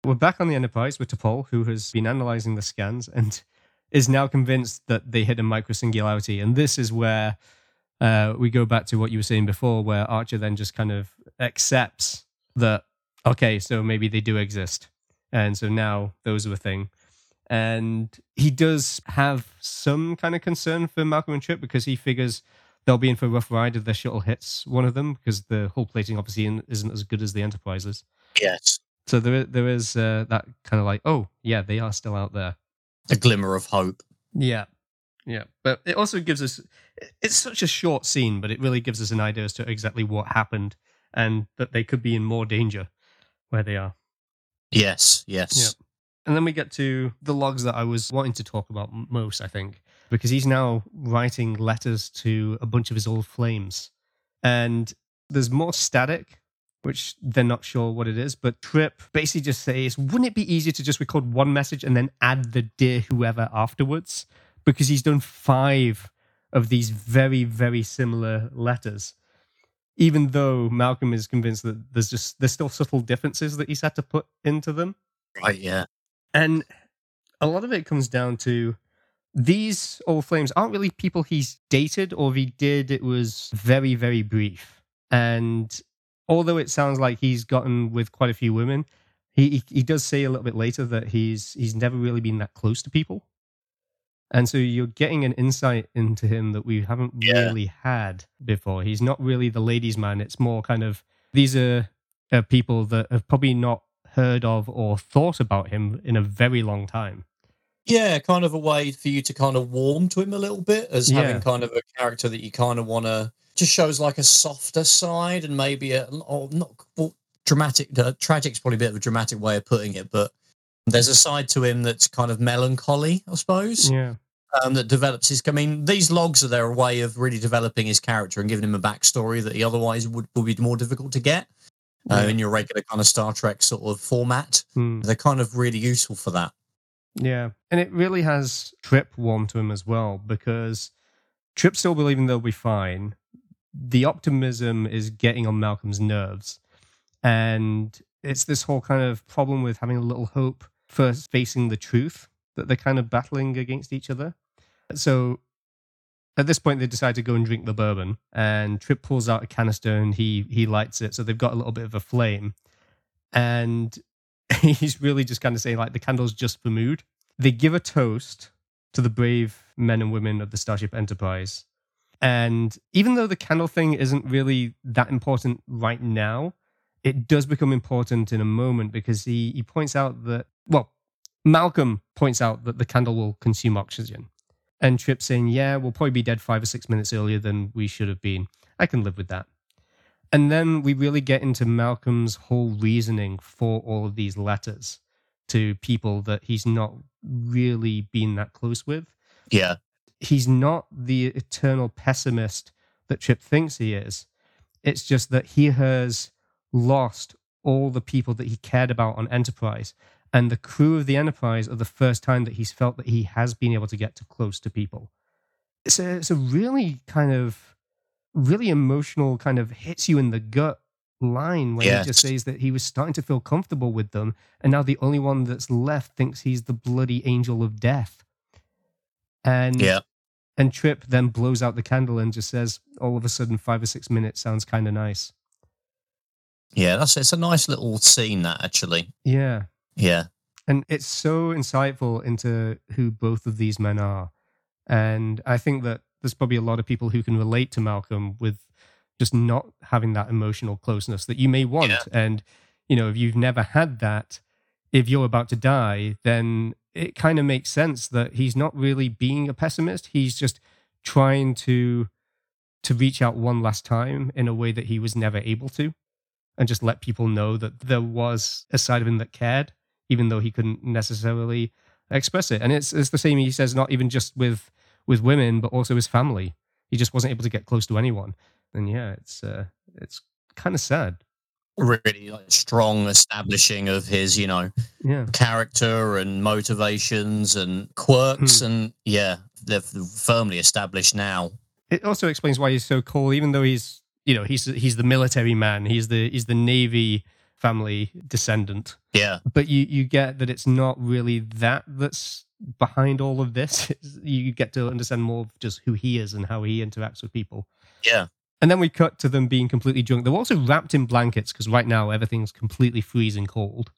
We're back on the Enterprise with T'Pol, who has been analyzing the scans and is now convinced that they hit a microsingularity. And this is where uh, we go back to what you were saying before, where Archer then just kind of accepts that, okay, so maybe they do exist. And so now those are a thing. And he does have some kind of concern for Malcolm and Trip because he figures they'll be in for a rough ride if their shuttle hits one of them because the hull plating obviously isn't as good as the Enterprise's. Yes, So there, there is uh, that kind of like, oh yeah, they are still out there. a glimmer of hope. Yeah, yeah. But it also gives us. It's such a short scene, but it really gives us an idea as to exactly what happened and that they could be in more danger where they are. Yes, yes. Yeah. And then we get to the logs that I was wanting to talk about most, I think, because he's now writing letters to a bunch of his old flames. And there's more static, which they're not sure what it is. But Trip basically just says, wouldn't it be easier to just record one message and then add the dear whoever afterwards? Because he's done five of these very, very similar letters. Even though Malcolm is convinced that there's just there's still subtle differences that he's had to put into them. Right, yeah. And a lot of it comes down to these old flames aren't really people he's dated, or if he did, it was very, very brief. And although it sounds like he's gotten with quite a few women, he he, he does say a little bit later that he's he's never really been that close to people. And so you're getting an insight into him that we haven't Yeah. really had before. He's not really the ladies' man. It's more kind of these are uh, people that have probably not heard of or thought about him in a very long time. Yeah, kind of a way for you to kind of warm to him a little bit as Yeah. having kind of a character that you kind of want to just shows like a softer side and maybe a or not well, dramatic. Uh, tragic's probably a bit of a dramatic way of putting it, but there's a side to him that's kind of melancholy, I suppose. Yeah. um, that develops his. I mean, these logs are their way of really developing his character and giving him a backstory that he otherwise would, would be more difficult to get uh, in your regular kind of Star Trek sort of format. Hmm. They're kind of really useful for that. Yeah. And it really has Trip warm to him as well because Trip still believing they'll be fine. The optimism is getting on Malcolm's nerves. And it's this whole kind of problem with having a little hope for facing the truth that they're kind of battling against each other. So at this point, they decide to go and drink the bourbon, and Trip pulls out a canister and he he lights it. So they've got a little bit of a flame, and he's really just kind of saying like the candle's just for mood. They give a toast to the brave men and women of the Starship Enterprise, and even though the candle thing isn't really that important right now, it does become important in a moment because he he points out that well, Malcolm points out that the candle will consume oxygen. And Trip saying, Yeah, we'll probably be dead five or six minutes earlier than we should have been. I can live with that. And then we really get into Malcolm's whole reasoning for all of these letters to people that he's not really been that close with. Yeah, He's not the eternal pessimist that Trip thinks he is. It's just that he has lost all the people that he cared about on Enterprise. And the crew of the Enterprise are the first time that he's felt that he has been able to get to close to people. It's a, it's a really kind of, really emotional, kind of hits you in the gut line when he just says that he was starting to feel comfortable with them. And now the only one that's left thinks he's the bloody angel of death. And yeah, and Trip then blows out the candle and just says, all of a sudden, five or six minutes sounds kind of nice. yeah. That's it's a nice little scene that actually. Yeah. Yeah, And it's so insightful into who both of these men are. And I think that there's probably a lot of people who can relate to Malcolm with just not having that emotional closeness that you may want. Yeah. And, you know, if you've never had that, if you're about to die, then it kind of makes sense that he's not really being a pessimist. He's just trying to to reach out one last time in a way that he was never able to and just let people know that there was a side of him that cared even though he couldn't necessarily express it. And it's it's the same he says not even just with with women but also his family. He just wasn't able to get close to anyone. And yeah, it's uh, it's kind of sad. really like strong establishing of his, you know, Yeah. character and motivations and quirks, Hmm. and yeah, they're firmly established now. It also explains why he's so cool, even though he's you know he's he's the military man. He's the he's the navy family descendant. Yeah, But you you get that it's not really that that's behind all of this. It's- you get to understand more of just who he is and how he interacts with people. yeah, And then we cut to them being completely drunk. They're also wrapped in blankets because right now everything's completely freezing cold.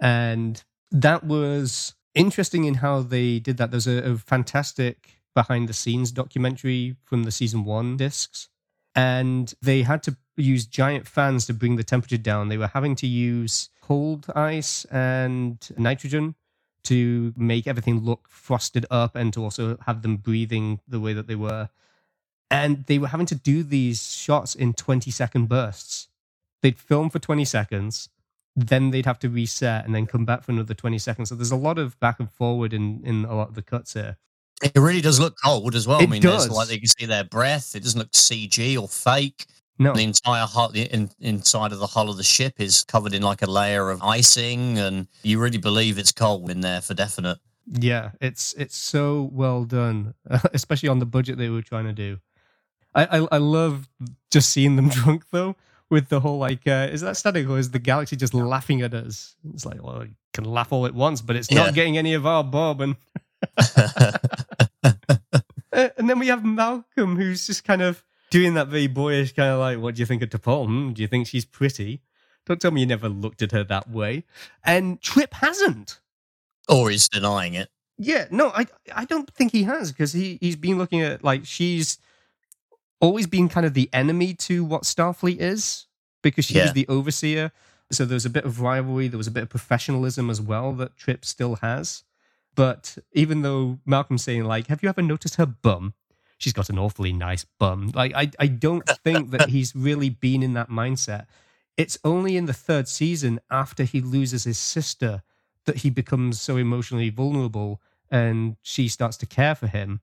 And that was interesting in how they did that. There's a, a fantastic behind the scenes documentary from the season one discs. And they had to use giant fans to bring the temperature down. They were having to use cold ice and nitrogen to make everything look frosted up and to also have them breathing the way that they were and they were having to do these shots in 20 second bursts. They'd film for 20 seconds, then they'd have to reset and then come back for another 20 seconds. So there's a lot of back and forward in, in a lot of the cuts here. it really does look cold as well. I It mean, there's does. like you can see their breath. It doesn't look CG or fake. No, The entire hull, the in, inside of the hull of the ship is covered in like a layer of icing, and you really believe it's cold in there for definite. yeah, it's it's so well done, especially on the budget they were trying to do. I I, I love just seeing them drunk though. With the whole like, uh, is that static or is the galaxy just laughing at us? It's like, well, you can laugh all at once, but it's Yeah. not getting any of our Bob. And Uh, and then we have Malcolm, who's just kind of doing that very boyish kind of like, "What do you think of T'Pol? Hmm, do you think she's pretty? Don't tell me you never looked at her that way." And Trip hasn't. or he's denying it. Yeah, no, I I don't think he has because he he's been looking at like she's always been kind of the enemy to what Starfleet is because she Yeah. the overseer. So there was a bit of rivalry, there was a bit of professionalism as well that Trip still has. But even though Malcolm's saying like, "Have you ever noticed her bum?" She's got an awfully nice bum. Like I I don't think that he's really been in that mindset. It's only in the third season after he loses his sister that he becomes so emotionally vulnerable and she starts to care for him.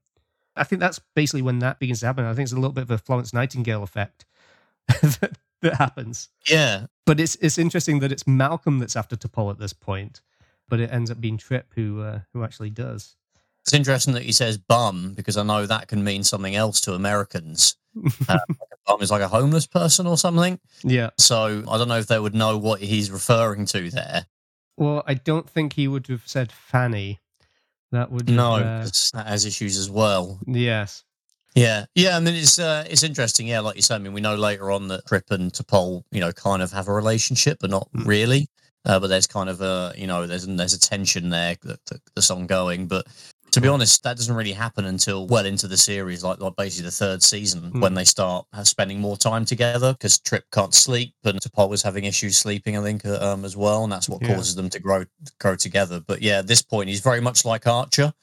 I think that's basically when that begins to happen. I think it's a little bit of a Florence Nightingale effect that, that happens. Yeah, But it's it's interesting that it's Malcolm that's after T'Pol at this point, but it ends up being Trip who uh, who actually does. It's interesting that he says bum because I know that can mean something else to Americans. Like a bum is like a homeless person or something. yeah. So I don't know if they would know what he's referring to there. Well, I don't think he would have said Fanny. That would No, uh, that has issues as well. yes. Yeah, yeah. I mean, it's uh, it's interesting. Yeah, like you said. I mean, we know later on that Trip and T'Pol, you know, kind of have a relationship, but not Mm. really. Uh, but there's kind of a, you know, there's there's a tension there that, that, that's ongoing. But to be honest, that doesn't really happen until well into the series, like like basically the third season, Mm. when they start spending more time together because Trip can't sleep and T'Pol was having issues sleeping, I think, uh, um, as well, and that's what Yeah. causes them to grow grow together. But yeah, at this point, he's very much like Archer,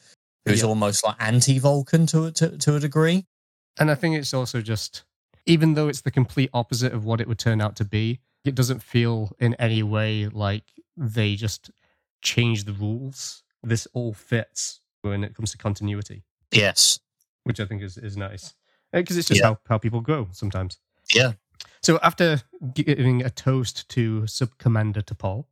who's Yeah. almost like anti-Vulcan to a, to, to a degree. And I think it's also just, even though it's the complete opposite of what it would turn out to be, it doesn't feel in any way like they just changed the rules. This all fits when it comes to continuity, Yes. which I think is, is nice. Uh, because it's just Yeah. how, how people grow sometimes. Yeah. So after giving a toast to Sub Commander T'Pol,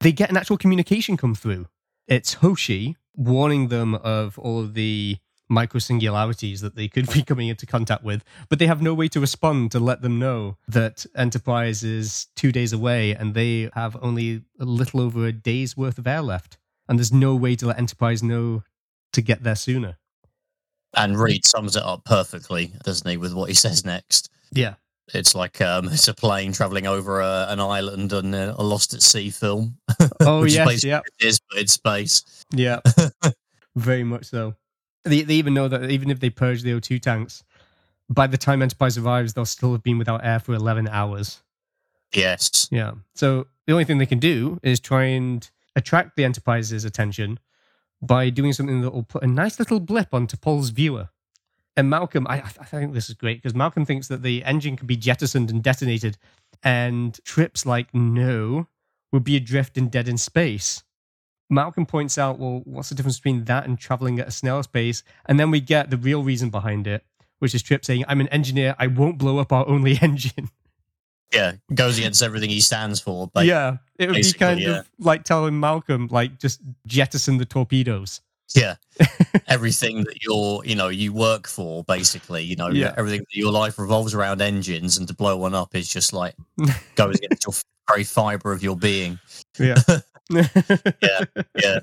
they get an actual communication come through. It's Hoshi warning them of all of the micro singularities that they could be coming into contact with, but they have no way to respond to let them know that Enterprise is two days away and they have only a little over a day's worth of air left. And there's no way to let Enterprise know to get there sooner. And Reed sums it up perfectly, doesn't he, with what he says next. Yeah. It's like um, it's a plane traveling over a, an island and uh, a Lost at Sea film. Oh, yes. Yeah. It is, but in space. Yeah, very much so. They, they even know that even if they purge the O2 tanks, by the time Enterprise arrives, they'll still have been without air for 11 hours. Yes. Yeah. So the only thing they can do is try and attract the Enterprise's attention by doing something that will put a nice little blip onto T'Pol's viewer. And Malcolm, I, I think this is great because Malcolm thinks that the engine can be jettisoned and detonated, and Trip's like, no, we'll be adrift and dead in space. Malcolm points out, well, what's the difference between that and traveling at a snail's pace? And then we get the real reason behind it, which is Trip saying, I'm an engineer, I won't blow up our only engine. Yeah, goes against everything he stands for. But yeah, it would be kind yeah. of like telling Malcolm, like, just jettison the torpedoes. yeah, everything that you're, you know, you work for, basically, you know, Yeah. everything that your life revolves around engines, and to blow one up is just like goes against your very fiber of your being. Yeah, yeah. Yeah.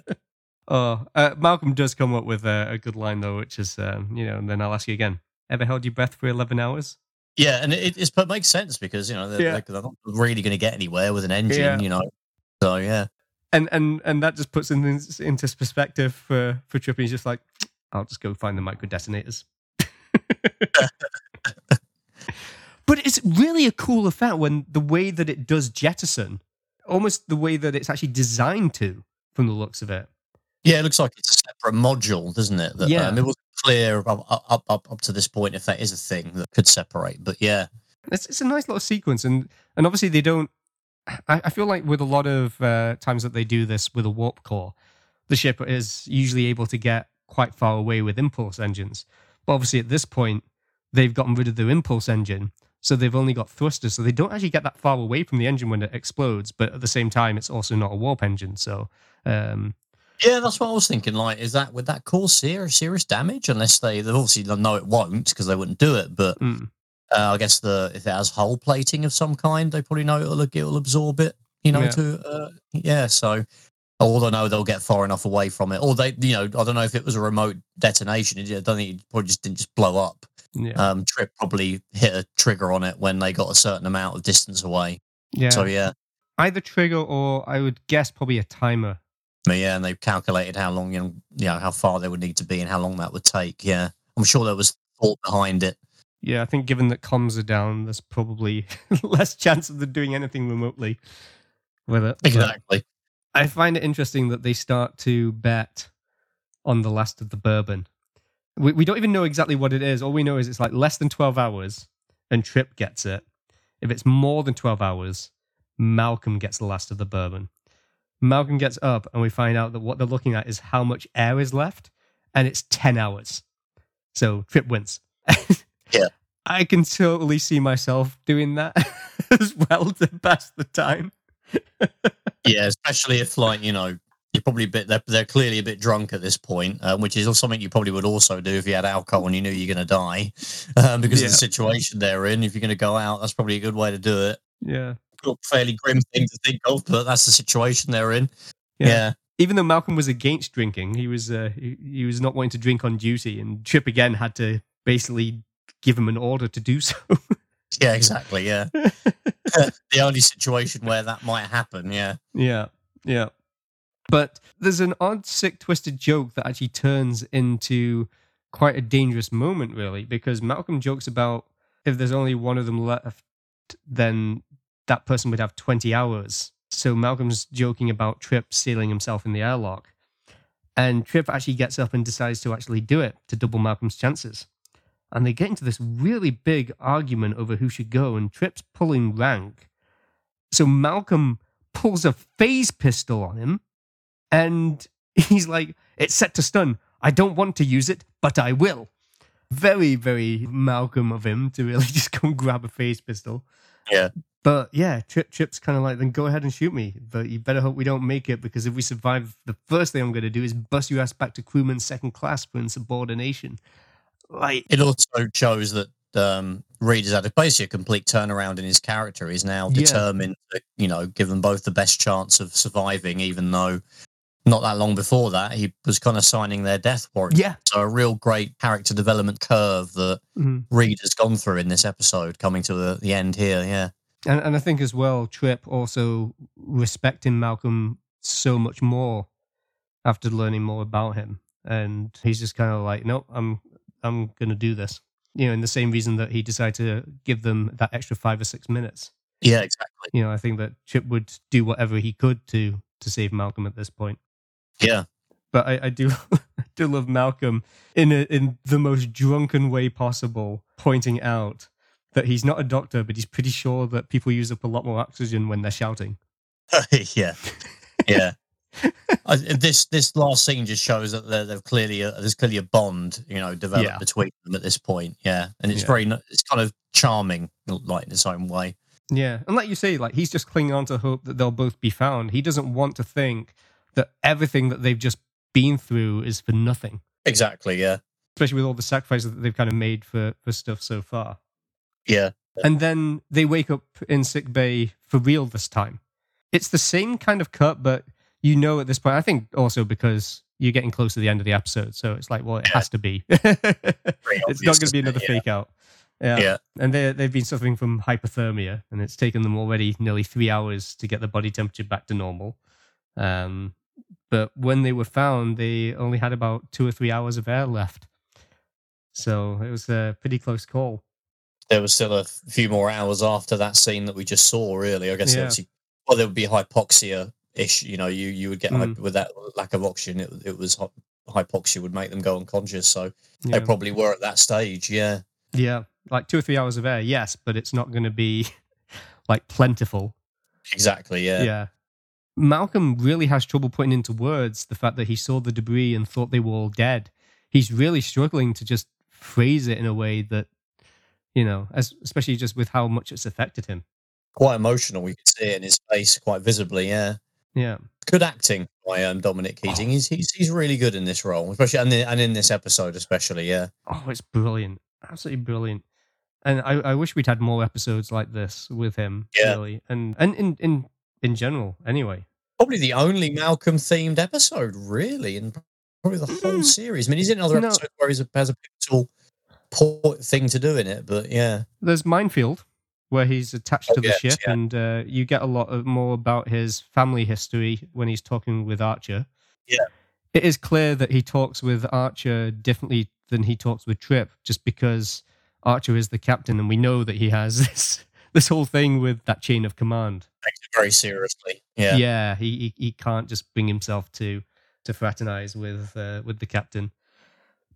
Oh, uh, Malcolm does come up with a, a good line though, which is, um, you know, and then I'll ask you again. Ever held your breath for eleven hours? Yeah, and it, it's, it makes sense because you know they're, Yeah. like, they're not really going to get anywhere with an engine, Yeah. you know. So yeah, And and and that just puts things into perspective for for Trippy. He's just like, I'll just go find the micro detonators. but it's really a cool effect when the way that it does jettison, almost the way that it's actually designed to, from the looks of it. yeah, it looks like it's a separate module, doesn't it? That, Yeah. um, it wasn't clear up, up up up to this point if that is a thing that could separate, but yeah, It's it's a nice little sequence, and and obviously they don't. I, I feel like with a lot of uh, times that they do this with a warp core, the ship is usually able to get quite far away with impulse engines. But obviously at this point, they've gotten rid of their impulse engine, so they've only got thrusters, so they don't actually get that far away from the engine when it explodes. But at the same time, it's also not a warp engine, so. Um, Yeah, that's what I was thinking. Like, is that would that cause serious serious damage? Unless they, they obviously know it won't because they wouldn't do it. But mm, uh, I guess the if it has hull plating of some kind, they probably know it'll it'll absorb it. You know, Yeah. to uh, yeah. So, or they know they'll get far enough away from it, or they, you know, I don't know if it was a remote detonation. I don't think it probably just didn't just blow up. yeah, Um, Trip probably hit a trigger on it when they got a certain amount of distance away. yeah. So yeah, Either trigger or I would guess probably a timer. But yeah, and they've calculated how long, you know, you know, how far they would need to be and how long that would take. Yeah, I'm sure there was thought behind it. Yeah, I think given that comms are down, there's probably less chance of them doing anything remotely with it. But Exactly. I find it interesting that they start to bet on the last of the bourbon. We, we don't even know exactly what it is. All we know is it's like less than 12 hours and Trip gets it. If it's more than 12 hours, Malcolm gets the last of the bourbon. Malcolm gets up and we find out that what they're looking at is how much air is left and it's 10 hours. So Trip wins. Yeah. I can totally see myself doing that as well to pass the time. Yeah, especially if like you know you're probably a bit they're, they're clearly a bit drunk at this point, um, which is something you probably would also do if you had alcohol and you knew you're going to die um, because Yeah. of the situation they're in. If you're going to go out, that's probably a good way to do it. Yeah. Fairly grim thing to think of, but that's the situation they're in. Yeah. Yeah, even though Malcolm was against drinking, he was uh, he, he was not wanting to drink on duty, and Trip again had to basically give him an order to do so. yeah, exactly. Yeah, the only situation where that might happen. Yeah, yeah, yeah. But there's an odd, sick, twisted joke that actually turns into quite a dangerous moment, really, because Malcolm jokes about if there's only one of them left, then that person would have 20 hours. So Malcolm's joking about Trip sealing himself in the airlock. And Trip actually gets up and decides to actually do it to double Malcolm's chances. And they get into this really big argument over who should go, and Trip's pulling rank. So Malcolm pulls a phase pistol on him, and he's like, It's set to stun. I don't want to use it, but I will. Very, very Malcolm of him to really just go and grab a phase pistol. Yeah. But yeah, Trip Trip's kind of like, then go ahead and shoot me. But you better hope we don't make it because if we survive, the first thing I'm going to do is bust your ass back to crewman second class for insubordination. Like, it also shows that um, Reed has had a, basically a complete turnaround in his character. He's now Yeah. determined to, you know, give them both the best chance of surviving, even though not that long before that he was kind of signing their death warrant. yeah. So a real great character development curve that Mhm. Reed has gone through in this episode, coming to the, the end here. Yeah, And, and I think as well, Trip also respecting Malcolm so much more after learning more about him, and he's just kind of like, no, I'm I'm gonna do this. You know, in the same reason that he decided to give them that extra five or six minutes. yeah, exactly. You know, I think that Chip would do whatever he could to to save Malcolm at this point. Yeah, But I, I do I do love Malcolm in a, in the most drunken way possible, pointing out that he's not a doctor, but he's pretty sure that people use up a lot more oxygen when they're shouting. yeah, yeah. I, this this last scene just shows that there, there's clearly a, there's clearly a bond, you know, developed Yeah. between them at this point. Yeah, and it's Yeah. very it's kind of charming, like in its own way. Yeah, and like you say, like he's just clinging on to hope that they'll both be found. He doesn't want to think that everything that they've just been through is for nothing. Exactly. Yeah. Especially with all the sacrifices that they've kind of made for for stuff so far. Yeah. And then they wake up in sick bay for real this time. It's the same kind of cut, but you know at this point. I think also because you're getting close to the end of the episode, so it's like, well, it has to be. it's not going to be another Yeah. fake out. Yeah. Yeah. And they they've been suffering from hypothermia, and it's taken them already nearly three hours to get the body temperature back to normal. Um, but when they were found, they only had about two or three hours of air left. So it was a pretty close call. There was still a few more hours after that scene that we just saw. Really, I guess. Yeah. Well, there would be hypoxia ish. You know, you you would get Mm. with that lack of oxygen. It, it was hypoxia would make them go unconscious. So Yeah. they probably were at that stage. Yeah. yeah, like two or three hours of air, yes, but it's not going to be like plentiful. Exactly. Yeah. Yeah. Malcolm really has trouble putting into words the fact that he saw the debris and thought they were all dead. He's really struggling to just phrase it in a way that, you know, as, especially just with how much it's affected him. Quite emotional. We could see it in his face quite visibly. Yeah. Yeah. Good acting by um, Dominic Oh. Keating. He's he's he's really good in this role, especially and, in- and in this episode especially. Yeah. Oh, it's brilliant. Absolutely brilliant. And I, I wish we'd had more episodes like this with him, Yeah. really. And and in, in in general, anyway. Probably the only Malcolm themed episode, really, and probably the whole Mm. series. I mean, he's in other No. episodes where he's a, has a pivotal port thing to do in it, but yeah. There's Minefield, where he's attached to the ship, yeah. and uh, you get a lot of more about his family history when he's talking with Archer. Yeah. It is clear that he talks with Archer differently than he talks with Trip, just because Archer is the captain, and we know that he has this this whole thing with that chain of command. Takes it very seriously. Yeah. Yeah, he, he he can't just bring himself to to fraternize with uh, with the captain.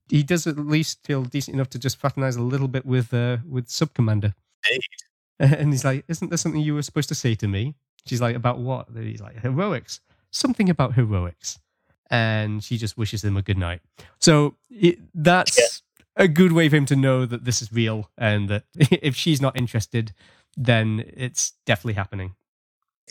He does at least feel decent enough to just fraternize a little bit with uh, with sub commander. And he's like, "Isn't there something you were supposed to say to me?" She's like, "About what?" And he's like, "Heroics. Something about heroics." And she just wishes him a good night. So it, that's a good way for him to know that this is real, and that if she's not interested, then it's definitely happening.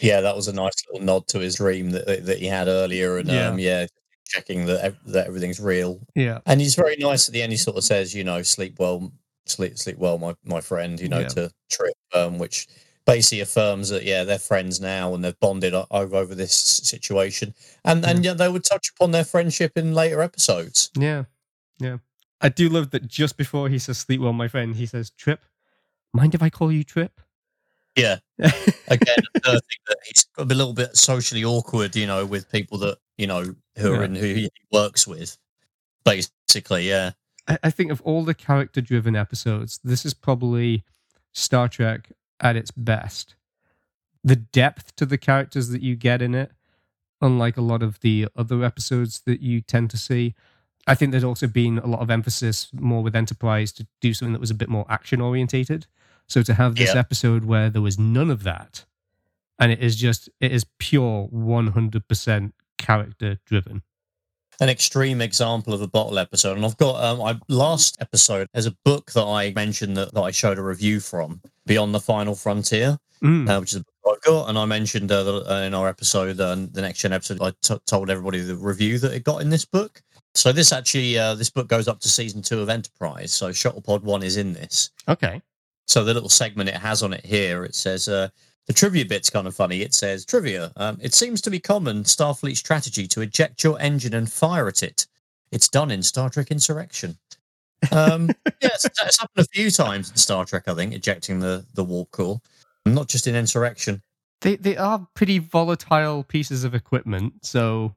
Yeah, that was a nice little nod to his dream that that that he had earlier, and Yeah. um, yeah, checking that that everything's real. Yeah. And he's very nice at the end. He sort of says, you know, sleep well, sleep sleep well, my my friend. You know, Yeah. to Trip, um, which basically affirms that yeah, they're friends now and they've bonded over over this situation. And and yeah, they would touch upon their friendship in later episodes. Yeah, yeah. I do love that just before he says "sleep well, my friend," he says "Trip." Mind if I call you Trip? Yeah, again, I think that he's a little bit socially awkward, you know, with people that you know who are Yeah. in who he works with. Basically, yeah, I, I think of all the character-driven episodes, this is probably Star Trek at its best. The depth to the characters that you get in it, unlike a lot of the other episodes that you tend to see. I think there's also been a lot of emphasis more with Enterprise to do something that was a bit more action orientated. So to have this Yeah. episode where there was none of that, and it is just it is pure 100% character driven. an extreme example of a bottle episode. And I've got um, I last episode. There's a book that I mentioned that, that I showed a review from, Beyond the Final Frontier. Mm. uh, which is a book I've got. And I mentioned uh, the- uh, in our episode, uh, the next gen episode, I t- told everybody the review that it got in this book. So this actually, uh, this book goes up to season two of Enterprise. So Shuttlepod One is in this. Okay. So the little segment it has on it here, it says uh, the trivia bit's kind of funny. It says trivia. Um, it seems to be common Starfleet strategy to eject your engine and fire at it. It's done in Star Trek Insurrection. Um, yeah, it's, it's happened a few times in Star Trek. I think ejecting the the warp core, not just in Insurrection. They they are pretty volatile pieces of equipment, so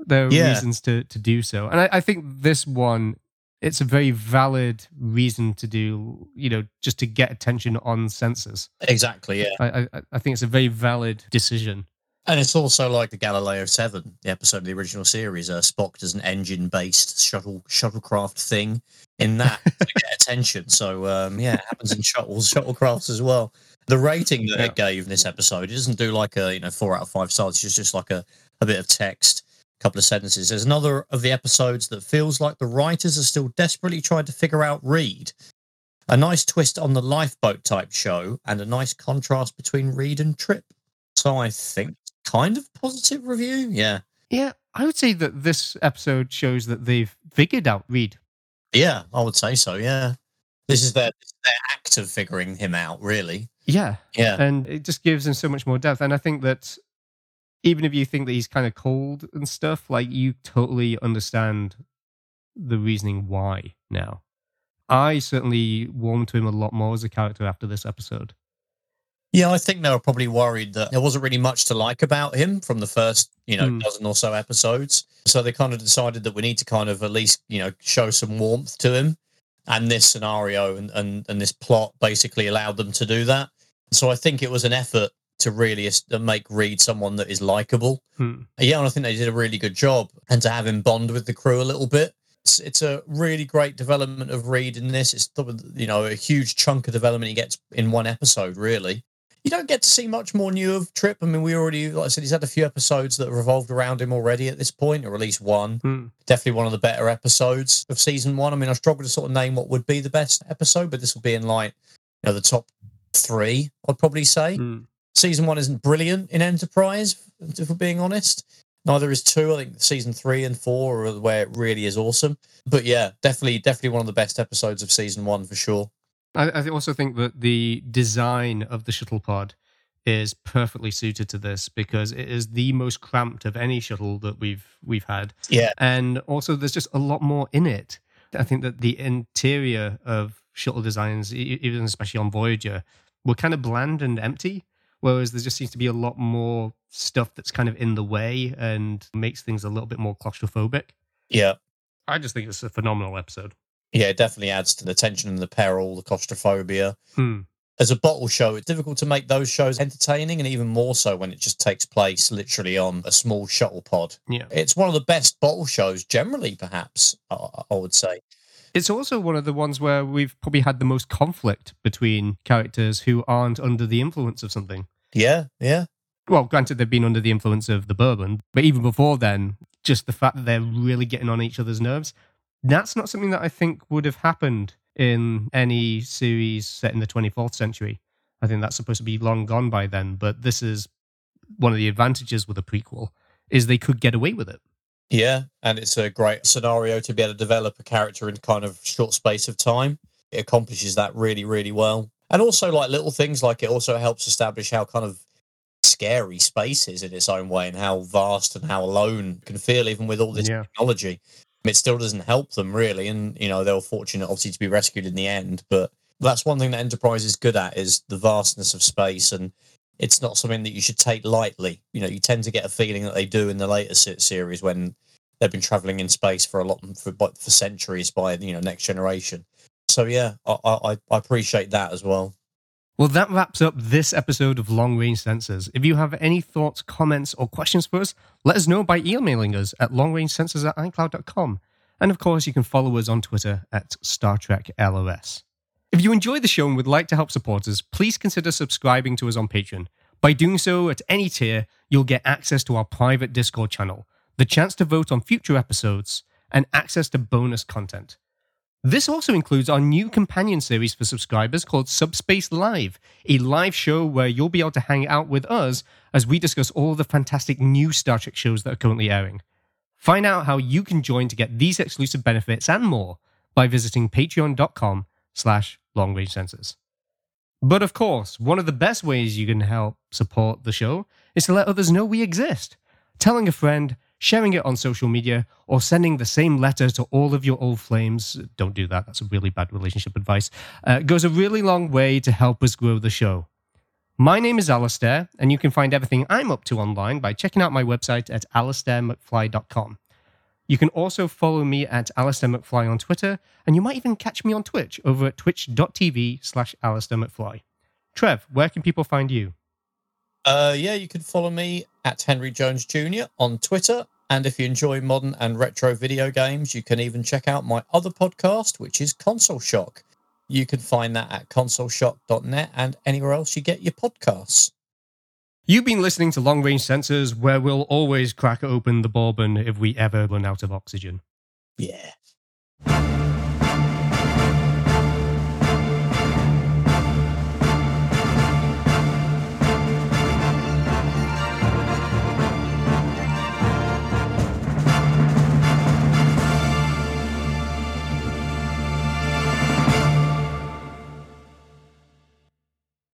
there are Yeah. reasons to to do so. And I, I think this one, it's a very valid reason to do. You know, just to get attention on sensors. Exactly, yeah. I I, I think it's a very valid decision. And it's also like the Galileo Seven, the episode of the original series. Uh, Spock does an engine-based shuttle shuttlecraft thing in that to get attention. So um, yeah, it happens in shuttles, shuttlecrafts as well. The rating that Yeah. it gave in this episode it doesn't do like a you know four out of five stars. It's just, just like a, a bit of text, couple of sentences. There's another of the episodes that feels like the writers are still desperately trying to figure out Reed. A nice twist on the lifeboat type show, and a nice contrast between Reed and Trip. So I think kind of positive review. Yeah. Yeah, I would say that this episode shows that they've figured out Reed. Yeah, I would say so. Yeah. This is their, their act of figuring him out, really. Yeah. Yeah. And it just gives him so much more depth. And I think that even if you think that he's kind of cold and stuff, like you totally understand the reasoning why now. I certainly warmed to him a lot more as a character after this episode. Yeah, I think they were probably worried that there wasn't really much to like about him from the first, you know, Mm. dozen or so episodes. So they kind of decided that we need to kind of at least, you know, show some warmth to him. And this scenario and, and, and this plot basically allowed them to do that. So I think it was an effort to really make Reed someone that is likable. Hmm. Yeah, and I think they did a really good job. And to have him bond with the crew a little bit. It's, it's a really great development of Reed in this. It's, you know, a huge chunk of development he gets in one episode, really you don't get to see much more new of Trip. I mean, we already, like I said, he's had a few episodes that have revolved around him already at this point, or at least one. Hmm. Definitely one of the better episodes of season one. I mean, I struggle to sort of name what would be the best episode, but this will be in like, you know, the top three, I'd probably say. Hmm. Season one isn't brilliant in Enterprise, if we're being honest. Neither is two. I think season three and four are where it really is awesome. But yeah, definitely, definitely one of the best episodes of season one for sure. I, I also think that the design of the shuttle pod is perfectly suited to this because it is the most cramped of any shuttle that we've we've had. Yeah. and also there's just a lot more in it. I think that the interior of shuttle designs, even especially on Voyager, were kind of bland and empty, whereas there just seems to be a lot more stuff that's kind of in the way and makes things a little bit more claustrophobic. Yeah. I just think it's a phenomenal episode. Yeah, it definitely adds to the tension and the peril, the claustrophobia. Hmm. As a bottle show, it's difficult to make those shows entertaining, and even more so when it just takes place literally on a small shuttle pod. Yeah. It's one of the best bottle shows, generally, perhaps, I, I would say. It's also one of the ones where we've probably had the most conflict between characters who aren't under the influence of something. Yeah, yeah. Well, granted, they've been under the influence of the bourbon, but even before then, just the fact that they're really getting on each other's nerves, that's not something that I think would have happened in any series set in the 24th century. I think that's supposed to be long gone by then, but this is one of the advantages with a prequel is they could get away with it. Yeah, and it's a great scenario to be able to develop a character in kind of short space of time. It accomplishes that really, really well. And also, like little things like it also helps establish how kind of scary space is in its own way and how vast and how alone can feel, even with all this Yeah. technology. It still doesn't help them really, and you know they were fortunate, obviously, to be rescued in the end. But that's one thing that Enterprise is good at is the vastness of space, and it's not something that you should take lightly. You know, you tend to get a feeling that they do in the later series when they've been traveling in space for a lot for for centuries by you know next generation. So yeah, I I, I appreciate that as well. Well, that wraps up this episode of Long Range Sensors. If you have any thoughts, comments, or questions for us, let us know by emailing us at longrangesensors at icloud.com. And of course, you can follow us on Twitter at Star Trek LOS. If you enjoy the show and would like to help support us, please consider subscribing to us on Patreon. By doing so at any tier, you'll get access to our private Discord channel, the chance to vote on future episodes, and access to bonus content. This also includes our new companion series for subscribers called Subspace Live, a live show where you'll be able to hang out with us as we discuss all the fantastic new Star Trek shows that are currently airing. Find out how you can join to get these exclusive benefits and more by visiting patreon.com slash longrange sensors. But of course, one of the best ways you can help support the show is to let others know we exist. Telling a friend, sharing it on social media, or sending the same letter to all of your old flames. Don't do that. That's a really bad relationship advice. Uh, goes a really long way to help us grow the show. My name is Alistair, and you can find everything I'm up to online by checking out my website at alistairmcfly.com. You can also follow me at Alistair McFly on Twitter, and you might even catch me on Twitch over at twitch.tv slash Alistair McFly. Trev, where can people find you? Uh, yeah, you can follow me at Henry Jones Jr. on Twitter. And if you enjoy modern and retro video games, you can even check out my other podcast, which is Console Shock. You can find that at consoleshock.net and anywhere else you get your podcasts. You've been listening to Long Range Sensors, where we'll always crack open the bourbon if we ever run out of oxygen. Yeah.